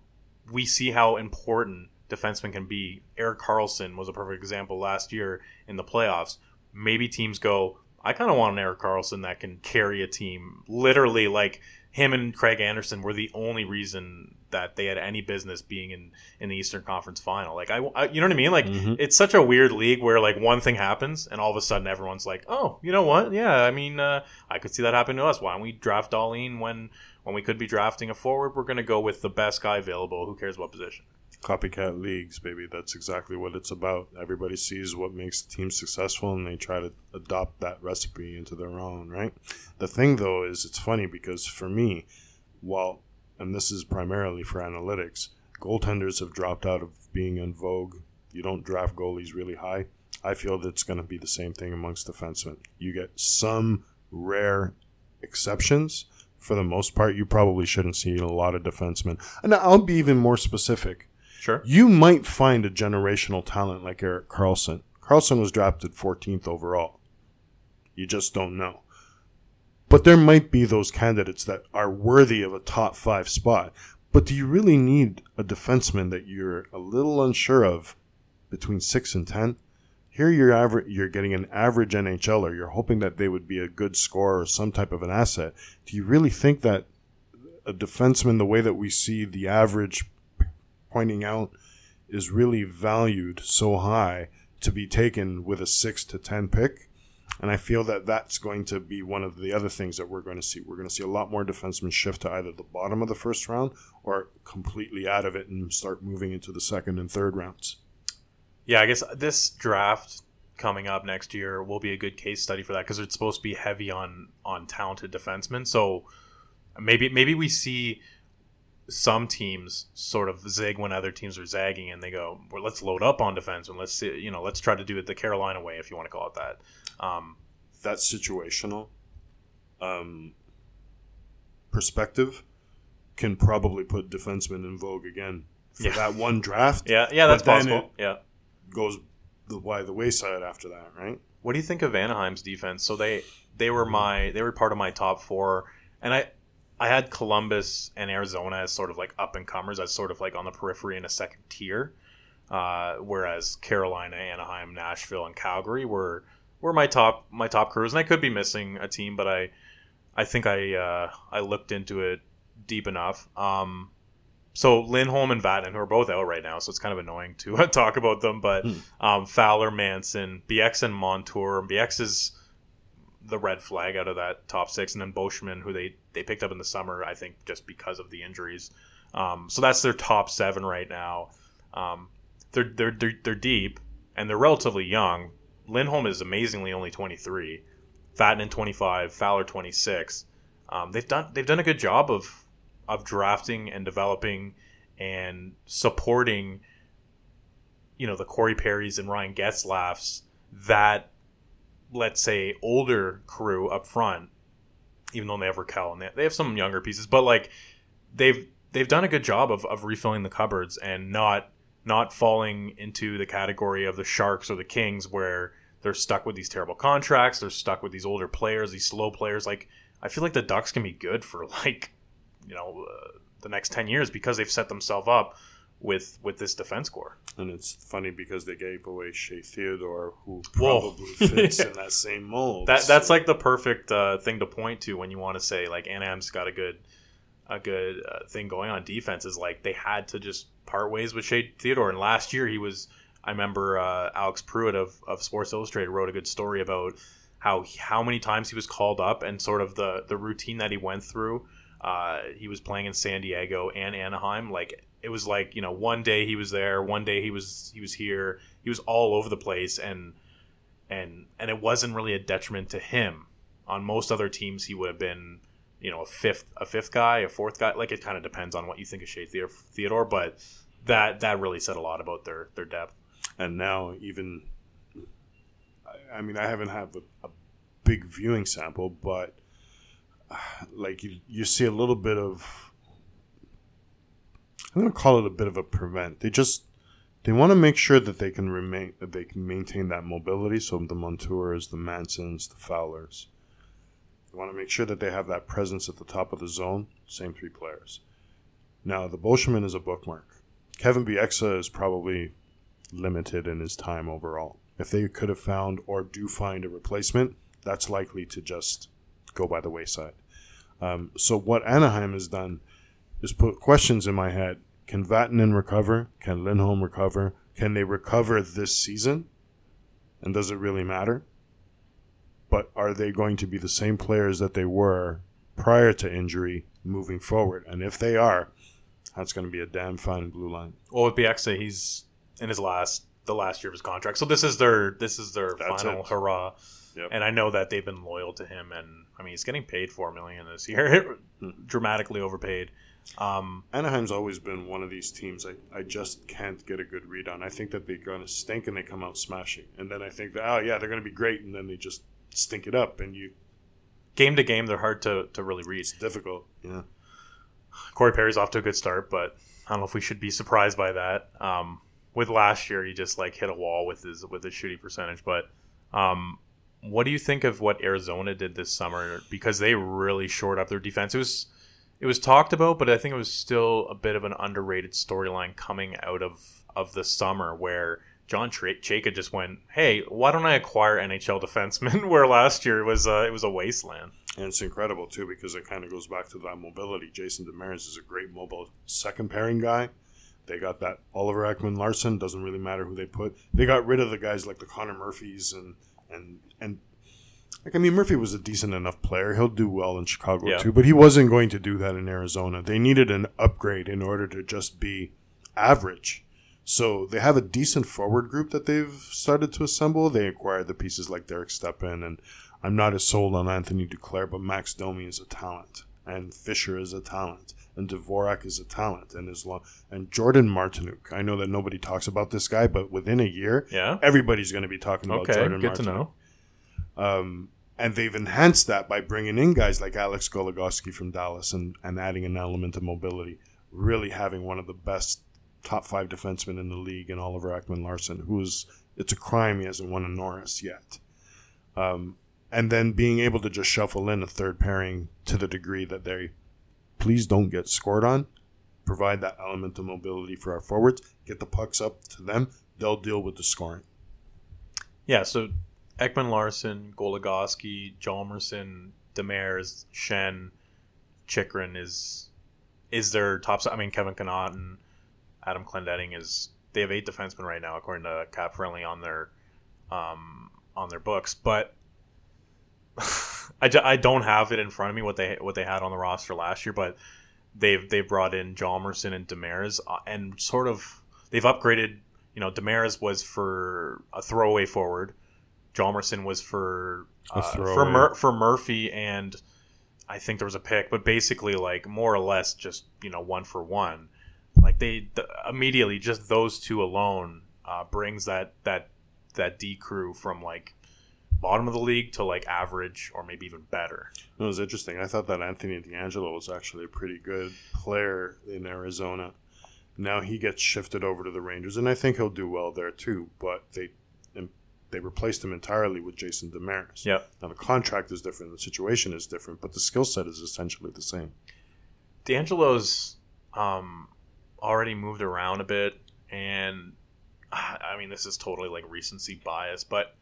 we see how important defensemen can be. Erik Karlsson was a perfect example last year in the playoffs. Maybe teams go, I kind of want an Erik Karlsson that can carry a team. Literally, like him and Craig Anderson were the only reason that they had any business being in in the Eastern Conference Final. Like I, I you know what I mean? Like it's such a weird league where like one thing happens and all of a sudden everyone's like, oh, you know what? Yeah, I mean, uh, I could see that happen to us. Why don't we draft Dahlin when when we could be drafting a forward? We're going to go with the best guy available. Who cares what position? copycat leagues, baby. That's exactly what it's about. Everybody sees what makes the team successful and they try to adopt that recipe into their own, right? The thing though is it's funny because for me, while and this is primarily for analytics, goaltenders have dropped out of being in vogue. You don't draft goalies really high. I feel that it's going to be the same thing amongst defensemen. You get some rare exceptions. For the most part, you probably shouldn't see a lot of defensemen. And I'll be even more specific Sure. you might find a generational talent like Erik Karlsson. Karlsson was drafted 14th overall. You just don't know. But there might be those candidates that are worthy of a top five spot. But do you really need a defenseman that you're a little unsure of between six and ten? Here you're aver- you're getting an average NHLer. You're hoping that they would be a good scorer or some type of an asset. Do you really think that a defenseman, the way that we see the average pointing out is really valued so high to be taken with a 6 to 10 pick and i feel that that's going to be one of the other things that we're going to see we're going to see a lot more defensemen shift to either the bottom of the first round or completely out of it and start moving into the second and third rounds Yeah, I guess this draft coming up next year will be a good case study for that because it's supposed to be heavy on on talented defensemen. So maybe maybe we see some teams sort of zig when other teams are zagging, and they go, "Well, let's load up on defensemen. Let's see, you know, let's try to do it the Carolina way, if you want to call it that." Um, that's situational um, perspective can probably put defensemen in vogue again for Yeah. that one draft yeah, yeah, that's possible. yeah. goes the by the wayside after that right What do you think of Anaheim's defense? So they they were my they were part of my top four, and I I had Columbus and Arizona as sort of like up and comers, as sort of like on the periphery in a second tier, uh, whereas Carolina, Anaheim, Nashville, and Calgary were were my top my top crews, and I could be missing a team, but I I think I uh, I looked into it deep enough. Um, so Lindholm and Vatanen, who are both out right now, so it's kind of annoying to talk about them. But um, Fowler, Manson, Bieksa, and Montour. Bieksa is the red flag out of that top six, and then Beauchemin, who they they picked up in the summer, I think, just because of the injuries. Um, so that's their top seven right now. Um, they're, they're they're they're deep and they're relatively young. Lindholm is amazingly only twenty three, Vatanen twenty five, Fowler twenty six. Um, they've done they've done a good job of of drafting and developing and supporting you know the Corey Perrys and Ryan Getzlaffs that let's say older crew up front, even though they have Rakell and they, they have some younger pieces, but like they've they've done a good job of, of refilling the cupboards and not not falling into the category of the Sharks or the Kings where they're stuck with these terrible contracts, they're stuck with these older players, these slow players. Like I feel like the Ducks can be good for like you know uh, the next ten years because they've set themselves up with with this defense core. And it's funny because they gave away Shea Theodore, who Whoa. probably fits in that same mold. That that's like the perfect uh, thing to point to when you want to say like Anaheim's got a good a good uh, thing going on defense is like they had to just part ways with Shea Theodore and last year he was I remember uh, Alex Prewitt of, of Sports Illustrated wrote a good story about how how many times he was called up and sort of the the routine that he went through uh, he was playing in San Diego and Anaheim like it was like you know one day he was there one day he was he was here he was all over the place and and and it wasn't really a detriment to him. On most other teams, he would have been, you know, a fifth a fifth guy, a fourth guy. Like it kind of depends on what you think of Shea Theodore, but that that really said a lot about their their depth. and now even I- I mean I haven't had a, a big viewing sample, but uh, like you, you see a little bit of I'm going to call it a bit of a prevent. They just they want to make sure that they can remain that they can maintain that mobility. So the Montours, the Mansons, the Fowlers. They want to make sure that they have that presence at the top of the zone. Same three players. Now the Beauchemin is a bookmark. Kevin Bieksa is probably limited in his time overall. If they could have found or do find a replacement, that's likely to just go by the wayside. Um, so what Anaheim has done is put questions in my head. Can Vatanen recover? Can Lindholm recover? Can they recover this season? And does it really matter? But are they going to be the same players that they were prior to injury moving forward? And if they are, that's going to be a damn fine blue line. Well, with Bieksa, he's in his last the last year of his contract, so this is their this is their That's final it. hurrah. Yep. And I know that they've been loyal to him, and I mean he's getting paid four million this year, hmm. dramatically overpaid. Um, Anaheim's always been one of these teams I, I just can't get a good read on. I think that they're going to stink and they come out smashing. And then I think that, oh, yeah, they're going to be great. And then they just stink it up. And you, game to game, they're hard to, to really read. it's difficult. Yeah. Corey Perry's off to a good start, but I don't know if we should be surprised by that. Um, with last year, he just like hit a wall with his with his shooting percentage. But um, what do you think of what Arizona did this summer? Because they really shored up their defense. It was it was talked about, but I think it was still a bit of an underrated storyline coming out of of the summer where. John Chayka just went, "Hey, why don't I acquire NHL defensemen?" Where last year it was uh, it was a wasteland. And it's incredible, too, because it kind of goes back to that mobility. Jason Demers is a great mobile second pairing guy. They got that Oliver Ekman Larsson. Doesn't really matter who they put. They got rid of the guys like the Connor Murphys and and and like I mean Murphy was a decent enough player. He'll do well in Chicago Yeah. too, but he wasn't going to do that in Arizona. They needed an upgrade in order to just be average. So they have a decent forward group that they've started to assemble. They acquired the pieces like Derek Stepan, and I'm not as sold on Anthony Duclair, but Max Domi is a talent, and Fischer is a talent, and Dvorak is a talent, and as long and Jordan Martinook. I know that nobody talks about this guy, but within a year, Yeah. everybody's going to be talking about Okay. Jordan Good to know. Um, and they've enhanced that by bringing in guys like Alex Goligoski from Dallas and, and adding an element of mobility. Really having one of the best top five defensemen in the league in Oliver Ekman Larsson, who's it's a crime he hasn't won a Norris yet. Um, and then being able to just shuffle in a third pairing to the degree that they please don't get scored on, provide that element of mobility for our forwards, get the pucks up to them, they'll deal with the scoring. Yeah, so Ekman Larsson, Goligoski, Hjalmarsson, Demers, Shen, Chychrun is is their top. I mean, Kevin Connauton and Adam Clendenning is they have eight defensemen right now, according to Cap Friendly on their um, on their books. But I, I don't have it in front of me what they what they had on the roster last year, but they've they've brought in Hjalmarsson and Demers uh, and sort of they've upgraded. You know, Demers was for a throwaway forward. Hjalmarsson was for uh, for. Mur- for Murphy and I think there was a pick, but basically like more or less just you know one for one. Like they th- immediately just those two alone uh, brings that that that D crew from like bottom of the league to like average or maybe even better. It was interesting. I thought that Anthony DeAngelo was actually a pretty good player in Arizona. Now he gets shifted over to the Rangers, and I think he'll do well there too. But they they replaced him entirely with Jason Demers. Yeah. Now the contract is different, the situation is different, but the skill set is essentially the same. DeAngelo's um, already moved around a bit, and I mean this is totally like recency bias, but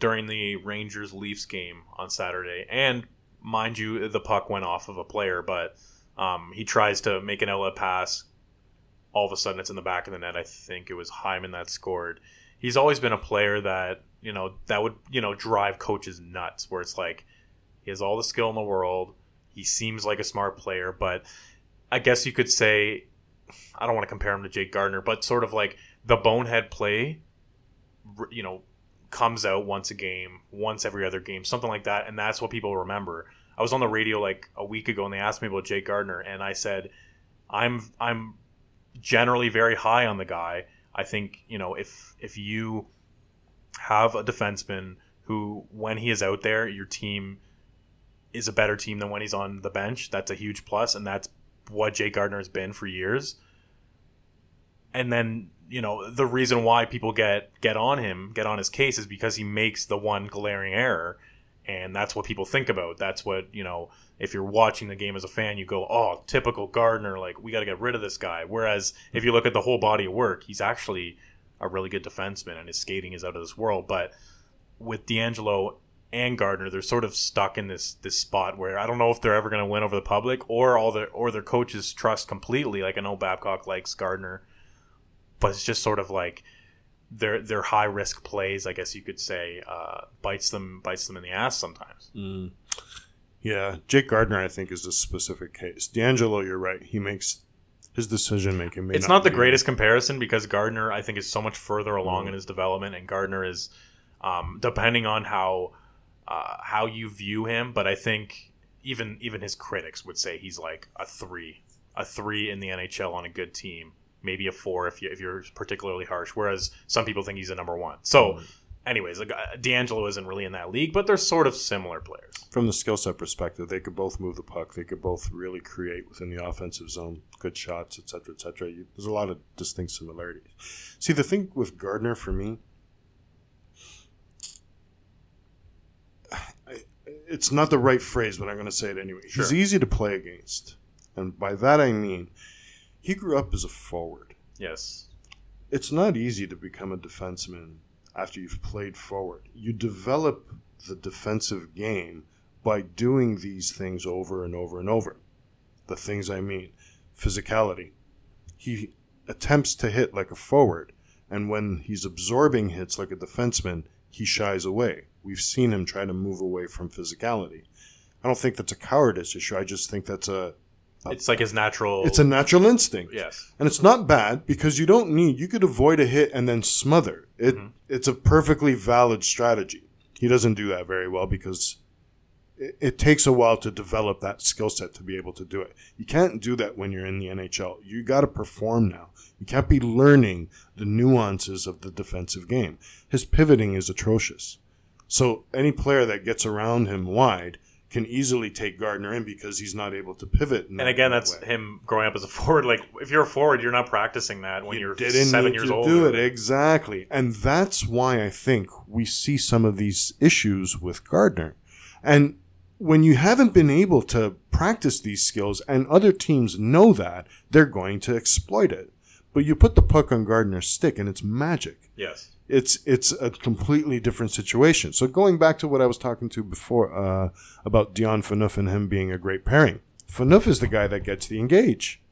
during the Rangers Leafs game on Saturday, and mind you, the puck went off of a player, but um, he tries to make an outlet pass. All of a sudden, it's in the back of the net. I think it was Hyman that scored. He's always been a player that you know that would you know drive coaches nuts. Where it's like he has all the skill in the world. He seems like a smart player, but I guess you could say I don't want to compare him to Jake Gardiner, but sort of like the bonehead play, you know, comes out once a game, once every other game, something like that, and that's what people remember. I was on the radio like a week ago, and they asked me about Jake Gardiner, and I said, "I'm I'm generally very high on the guy. I think you know if if you have a defenseman who, when he is out there, your team is a better team than when he's on the bench. That's a huge plus, and that's what Jake Gardiner has been for years. And then you know the reason why people get get on him, get on his case, is because he makes the one glaring error, and that's what people think about. That's what you know. If you're watching the game as a fan, you go, "Oh, typical Gardiner! Like we got to get rid of this guy." Whereas if you look at the whole body of work, he's actually a really good defenseman, and his skating is out of this world. But with DeAngelo and Gardiner, they're sort of stuck in this this spot where I don't know if they're ever going to win over the public or all their or their coaches trust completely. Like I know Babcock likes Gardiner, but it's just sort of like their their high risk plays, I guess you could say, uh, bites them bites them in the ass sometimes. Mm. Yeah, Jake Gardiner, I think, is a specific case. DeAngelo, you're right. He makes his decision making. It's not, not the greatest comparison because Gardiner, I think, is so much further along mm. in his development, and Gardiner is, um, depending on how uh, how you view him, but I think even even his critics would say he's like a three, a three in the NHL on a good team maybe a four if you if you're particularly harsh. Whereas some people think he's a number one. So, mm-hmm. anyways, DeAngelo isn't really in that league, but they're sort of similar players. From the skill set perspective, they could both move the puck. They could both really create within the offensive zone, good shots, etc., etc. There's a lot of distinct similarities. See, the thing with Gardiner for me. It's not the right phrase, but I'm going to say it anyway. Sure. He's easy to play against. And by that I mean he grew up as a forward. Yes. It's not easy to become a defenseman after you've played forward. You develop the defensive game by doing these things over and over and over. The things I mean physicality. He attempts to hit like a forward, and when he's absorbing hits like a defenseman, he shies away. We've seen him try to move away from physicality. I don't think that's a cowardice issue. I just think that's a it's like his natural. It's a natural instinct. Yes. And it's not bad because you don't need. You could avoid a hit and then smother. It. Mm-hmm. It's a perfectly valid strategy. He doesn't do that very well because it, it takes a while to develop that skill set to be able to do it. You can't do that when you're in the NHL. You got to perform now. You can't be learning the nuances of the defensive game. His pivoting is atrocious. So any player that gets around him wide can easily take Gardiner in because he's not able to pivot. and again, that's way. him growing up as a forward. Like if you're a forward, you're not practicing that when you are seven years old. Do it exactly, and that's why I think we see some of these issues with Gardiner, And when you haven't been able to practice these skills, and other teams know that, they're going to exploit it. But you put the puck on Gardiner's stick, and it's magic. Yes it's it's a completely different situation. So going back to what I was talking to before uh, about Dion Phaneuf and him being a great pairing, Phaneuf is the guy that gets the engage.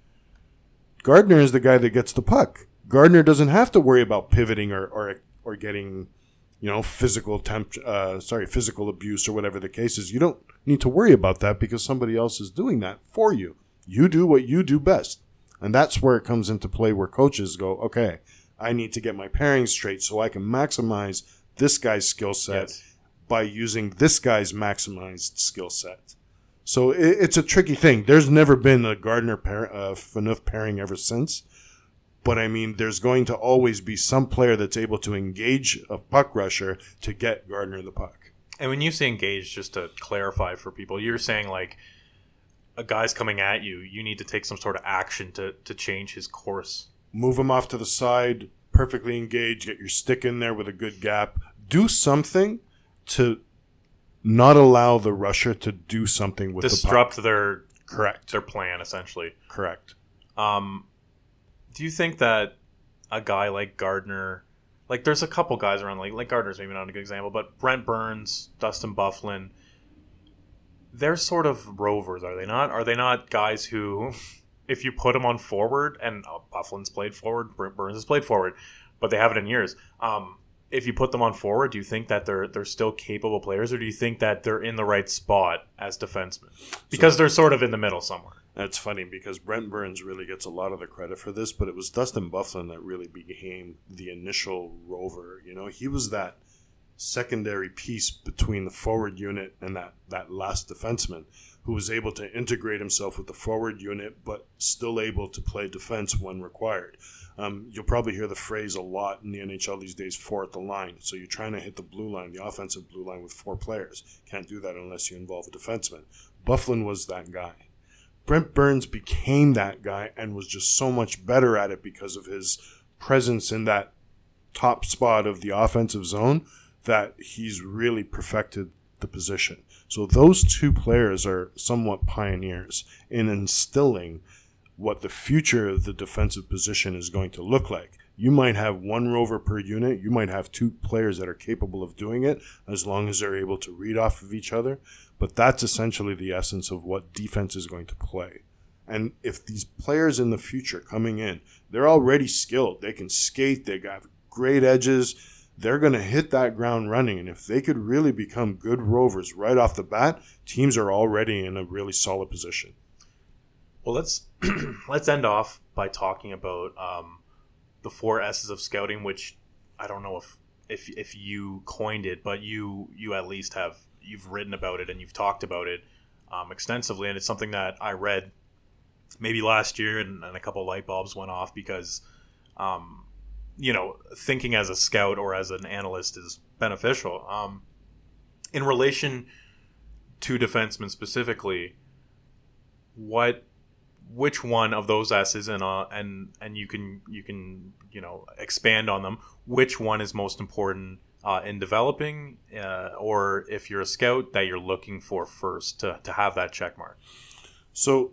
Gardiner is the guy that gets the puck. Gardiner doesn't have to worry about pivoting or or, or getting, you know, physical temp, uh, sorry, physical abuse or whatever the case is. You don't need to worry about that because somebody else is doing that for you. You do what you do best, and that's where it comes into play. Where coaches go, okay, I need to get my pairings straight so I can maximize this guy's skill set yes. by using this guy's maximized skill set. So it, it's a tricky thing. There's never been a Gardiner pair, uh, pairing ever since. But I mean, there's going to always be some player that's able to engage a puck rusher to get Gardiner the puck. And when you say engage, just to clarify for people, you're saying like a guy's coming at you, you need to take some sort of action to, to change his course. Move them off to the side, perfectly engaged, get your stick in there with a good gap. Do something to not allow the rusher to do something with the Disrupt puck. their Correct. their plan essentially. Correct. Um, do you think that a guy like Gardiner, like there's a couple guys around, like like Gardiner's maybe not a good example, but Brent Burns, Dustin Byfuglien, they're sort of rovers, are they not? Are they not guys who, if you put them on forward, and uh, Byfuglien's played forward, Burns has played forward, but they haven't in years. Um, if you put them on forward, do you think that they're they're still capable players, or do you think that they're in the right spot as defensemen? Because they're sort of in the middle somewhere. That's funny because Brent Burns really gets a lot of the credit for this, but it was Dustin Bufflin that really became the initial rover. You know, he was that secondary piece between the forward unit and that, that last defenseman who was able to integrate himself with the forward unit but still able to play defense when required. Um, you'll probably hear the phrase a lot in the NHL these days four at the line. So you're trying to hit the blue line, the offensive blue line, with four players. Can't do that unless you involve a defenseman. Byfuglien was that guy. Brent Burns became that guy and was just so much better at it because of his presence in that top spot of the offensive zone that he's really perfected the position. So those two players are somewhat pioneers in instilling what the future of the defensive position is going to look like. You might have one rover per unit. You might have two players that are capable of doing it as long as they're able to read off of each other. But that's essentially the essence of what defense is going to play. And if these players in the future coming in, they're already skilled. They can skate, they got great edges. They're going to hit that ground running. And if they could really become good rovers right off the bat, teams are already in a really solid position. Well, let's let's end off by talking about um, the four S's of scouting, which I don't know if if if you coined it, but you you at least have you've written about it and you've talked about it um, extensively, and it's something that I read maybe last year, and, and a couple light bulbs went off because um, you know thinking as a scout or as an analyst is beneficial. Um, in relation to defensemen specifically, what which one of those S's and uh, and and you can you can you know expand on them. Which one is most important uh, in developing, uh, or if you're a scout that you're looking for first to, to have that check mark. So,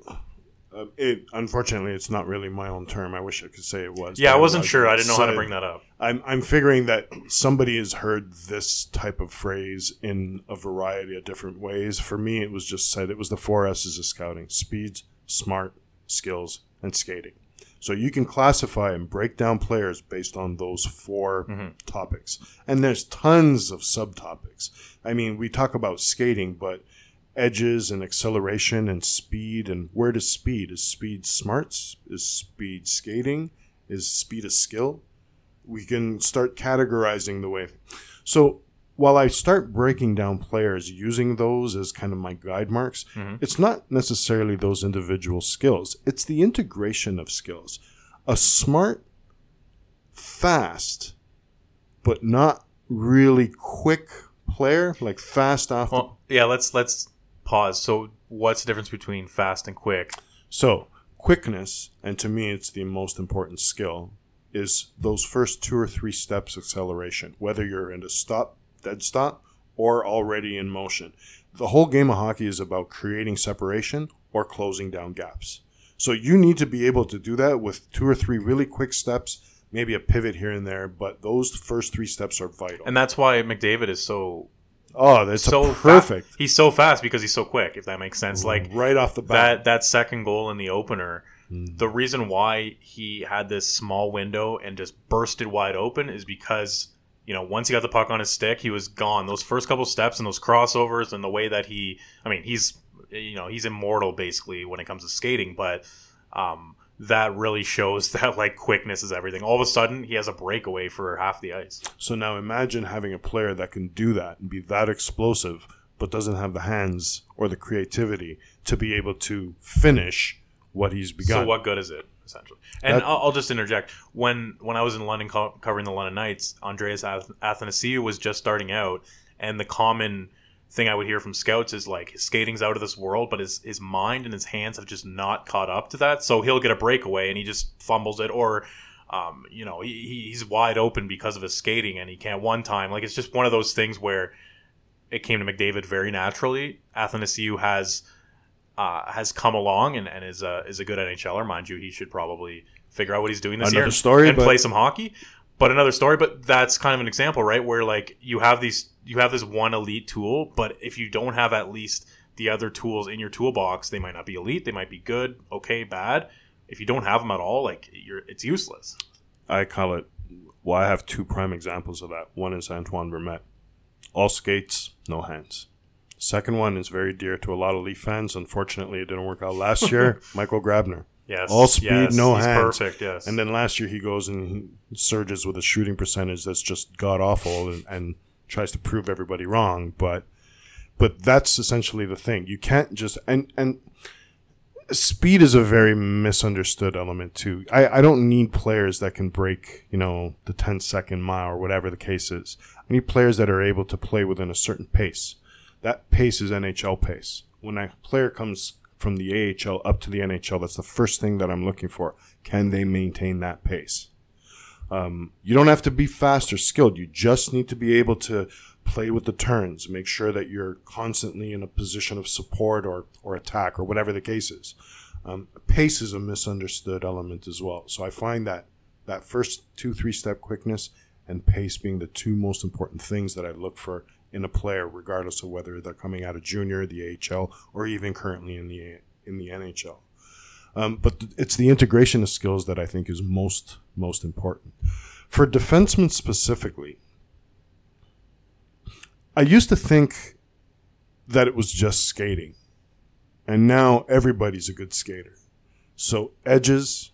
uh, it unfortunately it's not really my own term. I wish I could say it was. Yeah, I wasn't was sure. I didn't know how to bring that up. I'm I'm figuring that somebody has heard this type of phrase in a variety of different ways. For me, it was just said it was the four S's of scouting: speed, smart, skills, and skating. So you can classify and break down players based on those 4 topics. And there's tons of subtopics. I mean, we talk about skating, but edges and acceleration and speed and where does speed? Is speed smarts? Is speed skating? Is speed a skill? We can start categorizing the way. So while I start breaking down players using those as kind of my guide marks, mm-hmm. it's not necessarily those individual skills. It's the integration of skills. A smart, fast, but not really quick player, like fast off. Well, yeah, let's let's pause. So, what's the difference between fast and quick? So, quickness, and to me it's the most important skill, is those first two or three steps acceleration, whether you're in a stop, dead stop, or already in motion. The whole game of hockey is about creating separation or closing down gaps. So you need to be able to do that with two or three really quick steps, maybe a pivot here and there, but those first three steps are vital. And that's why McDavid is so oh, that's so fa- perfect. he's so fast because he's so quick. If that makes sense, like right off the bat. that that second goal in the opener. The reason why he had this small window and just bursted wide open is because you know once he got the puck on his stick, he was gone. Those first couple steps and those crossovers and the way that he, I mean, he's you know he's immortal basically when it comes to skating, but um, that really shows that like quickness is everything. All of a sudden, he has a breakaway for half the ice. So now imagine having a player that can do that and be that explosive, but doesn't have the hands or the creativity to be able to finish what he's begun. So what good is it? essentially. And That- I'll, I'll just interject. When when I was in London co- covering the London Knights, Andreas Ath- Athanasiou was just starting out, and the common thing I would hear from scouts is like his skating's out of this world, but his his mind and his hands have just not caught up to that. So he'll get a breakaway and he just fumbles it, or um, you know he, he- he's wide open because of his skating and he can't one time. Like it's just one of those things where it came to McDavid very naturally. Athanasiou has uh, has come along and, and is a is a good NHLer, mind you. He should probably figure out what he's doing this Another year story, and but- play some hockey. But another story. But that's kind of an example, right? Where like you have these, you have this one elite tool, but if you don't have at least the other tools in your toolbox, they might not be elite. They might be good, okay, bad. If you don't have them at all, like you're, it's useless. I call it. Well, I have two prime examples of that. One is Antoine Vermette. All skates, no hands. Second one is very dear to a lot of Leaf fans. Unfortunately, it didn't work out last year. Michael Grabner. Yes, All speed, yes, no hands. Perfect. Yes, And then last year he goes and surges with a shooting percentage that's just god awful and, and tries to prove everybody wrong. But but that's essentially the thing. You can't just and and speed is a very misunderstood element too. I, I don't need players that can break, you know, the 10 second mile or whatever the case is. I need players that are able to play within a certain pace. That pace is NHL pace. When a player comes from the AHL up to the NHL, that's the first thing that I'm looking for. Can they maintain that pace? Um, you don't have to be fast or skilled. You just need to be able to play with the turns, make sure that you're constantly in a position of support or, or attack or whatever the case is. Um, pace is a misunderstood element as well. So I find that that first two, three step quickness and pace being the two most important things that I look for in a player, regardless of whether they're coming out of junior, the AHL, or even currently in the in the NHL. Um, but th- it's the integration of skills that I think is most most important for defensemen specifically. I used to think that it was just skating, and now everybody's a good skater. So edges,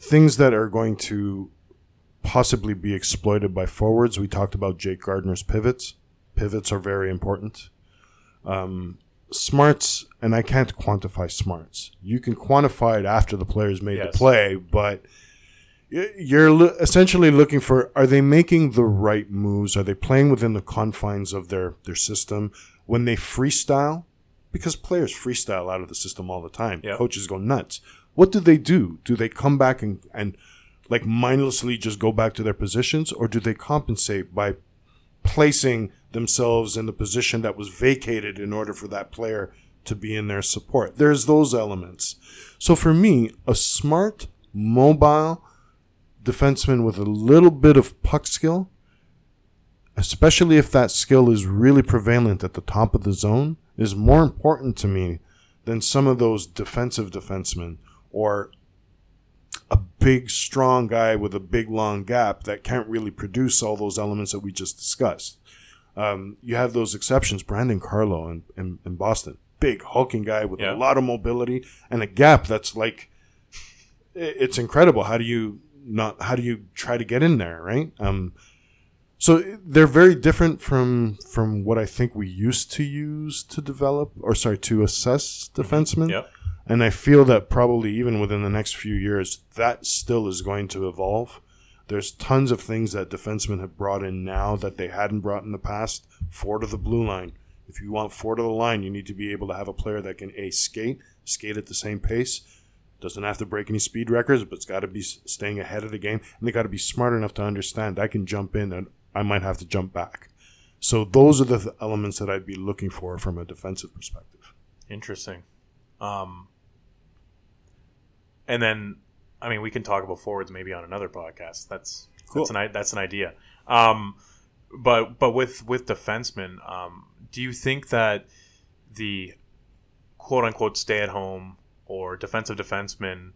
things that are going to possibly be exploited by forwards. We talked about Jake Gardiner's pivots. Pivots are very important. Um, smarts, and I can't quantify smarts. You can quantify it after the player's made Yes. the play, but you're essentially looking for are they making the right moves? Are they playing within the confines of their, their system? When they freestyle, because players freestyle out of the system all the time, Yep. coaches go nuts. What do they do? Do they come back and, and like mindlessly just go back to their positions, or do they compensate by placing themselves in the position that was vacated in order for that player to be in their support? There's those elements. So for me, a smart, mobile defenseman with a little bit of puck skill, especially if that skill is really prevalent at the top of the zone, is more important to me than some of those defensive defensemen or a big, strong guy with a big, long gap that can't really produce all those elements that we just discussed. Um, you have those exceptions, Brandon Carlo in, in, in Boston, big, hulking guy with Yeah. a lot of mobility and a gap that's like it's incredible. How do you not? How do you try to get in there, right? Um, so they're very different from from what I think we used to use to develop, or sorry, to assess defensemen. Yep. And I feel that probably even within the next few years, that still is going to evolve. There's tons of things that defensemen have brought in now that they hadn't brought in the past. Four to the blue line. If you want four to the line, you need to be able to have a player that can a skate, skate at the same pace. Doesn't have to break any speed records, but it's got to be staying ahead of the game, and they got to be smart enough to understand I can jump in and I might have to jump back. So those are the th- elements that I'd be looking for from a defensive perspective. Interesting. Um, and then, I mean, we can talk about forwards maybe on another podcast. That's Cool. that's an that's an idea. Um, but but with with defensemen, um, do you think that the quote unquote stay at home or defensive defensemen,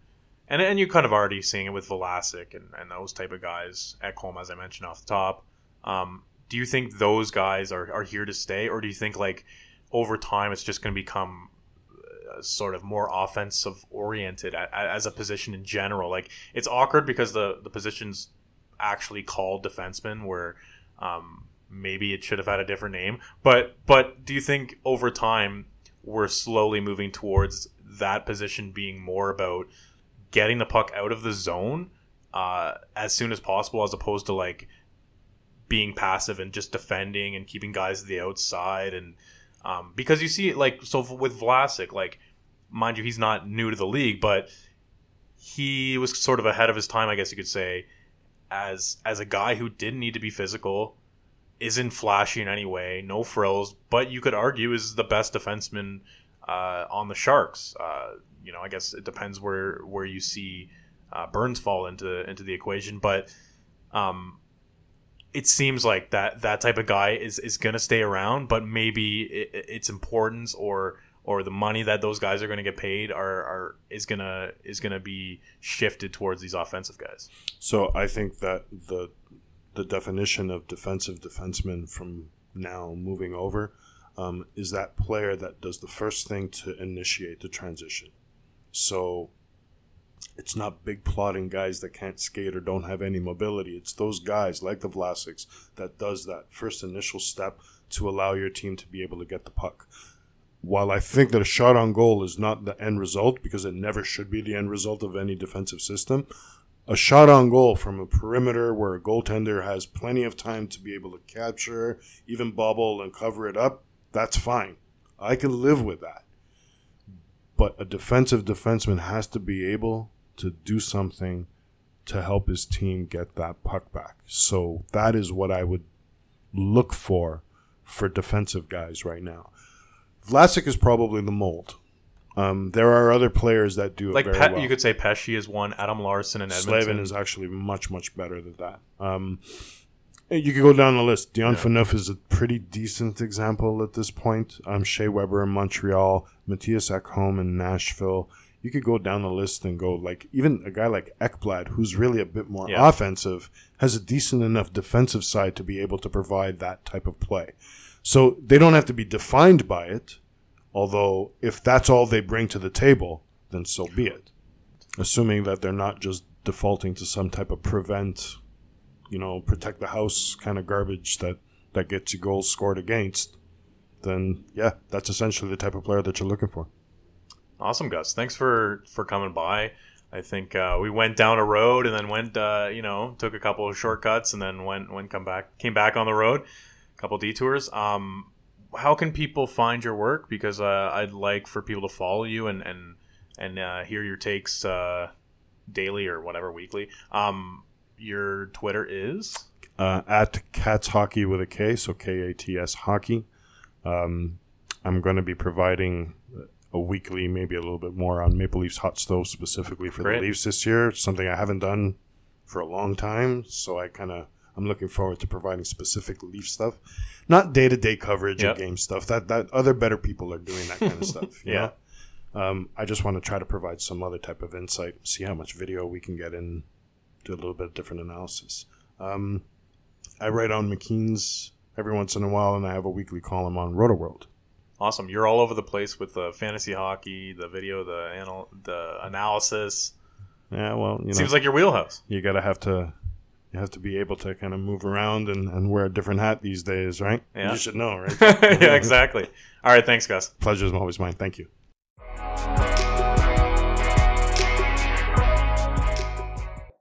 and and you're kind of already seeing it with Vlasic and, and those type of guys, Ekholm, as I mentioned off the top. Um, do you think those guys are, are here to stay, or do you think like over time it's just going to become sort of more offensive oriented as a position in general? Like it's awkward because the the position's actually called defenseman, where um, maybe it should have had a different name. But but do you think over time we're slowly moving towards that position being more about getting the puck out of the zone uh, as soon as possible, as opposed to like being passive and just defending and keeping guys to the outside and um, because you see like so with Vlasic like mind you he's not new to the league but he was sort of ahead of his time I guess you could say as as a guy who didn't need to be physical isn't flashy in any way no frills but you could argue is the best defenseman uh, on the Sharks. Uh, you know I guess it depends where where you see uh, Burns fall into into the equation but um, it seems like that that type of guy is is going to stay around, but maybe it, its importance or or the money that those guys are going to get paid are, are is gonna is gonna be shifted towards these offensive guys. So I think that the the definition of defensive defenseman from now moving over um, is that player that does the first thing to initiate the transition. So it's not big plotting guys that can't skate or don't have any mobility. It's those guys like the Vlasics that does that first initial step to allow your team to be able to get the puck. While I think that a shot on goal is not the end result because it never should be the end result of any defensive system, a shot on goal from a perimeter where a goaltender has plenty of time to be able to capture, even bubble and cover it up, that's fine. I can live with that. But a defensive defenseman has to be able to do something to help his team get that puck back. So that is what I would look for for defensive guys right now. Vlasic is probably the mold. Um, there are other players that do like Pe- well. you could say Pesce is one, Adam Larsson and Edmonton. Slavin is actually much much better than that. Um, you could go down the list. Dion Phaneuf is a pretty decent example at this point. Um, Shea Weber in Montreal, Mattias Ekholm in Nashville. You could go down the list and go like even a guy like Ekblad, who's really a bit more Yeah. offensive, has a decent enough defensive side to be able to provide that type of play. So they don't have to be defined by it. Although if that's all they bring to the table, then so be it. Assuming that they're not just defaulting to some type of prevent you know, protect the house kind of garbage that that gets you goals scored against, then yeah, that's essentially the type of player that you're looking for. Awesome, Gus. Thanks for for coming by. I think uh, we went down a road and then went, uh, you know, took a couple of shortcuts and then went went come back came back on the road, a couple detours. Um, how can people find your work? Because uh, I'd like for people to follow you and and and uh, hear your takes uh, daily or whatever weekly. Um, your Twitter is Uh, at Kats Hockey with a K, so K A T S Hockey. Um, I'm going to be providing a weekly, maybe a little bit more on Maple Leafs Hot Stove specifically for Great. the Leafs this year. Something I haven't done for a long time, so I kind of I'm looking forward to providing specific Leaf stuff, not day to day coverage Yep. of game stuff. That that other better people are doing that kind of stuff. Yeah. Um, I just want to try to provide some other type of insight, see how much video we can get in, do a little bit of different analysis. Um, I write on McKeen's every once in a while, and I have a weekly column on Rotoworld. awesome. You're all over the place with the fantasy hockey, the video, the anal- the analysis. Yeah, well, you know, Seems like your wheelhouse. you gotta have to, you have to be able to kind of move around and, and wear a different hat these days, right? Yeah. You should know, right? yeah, exactly. All right, thanks, Gus. Pleasure is always mine. Thank you.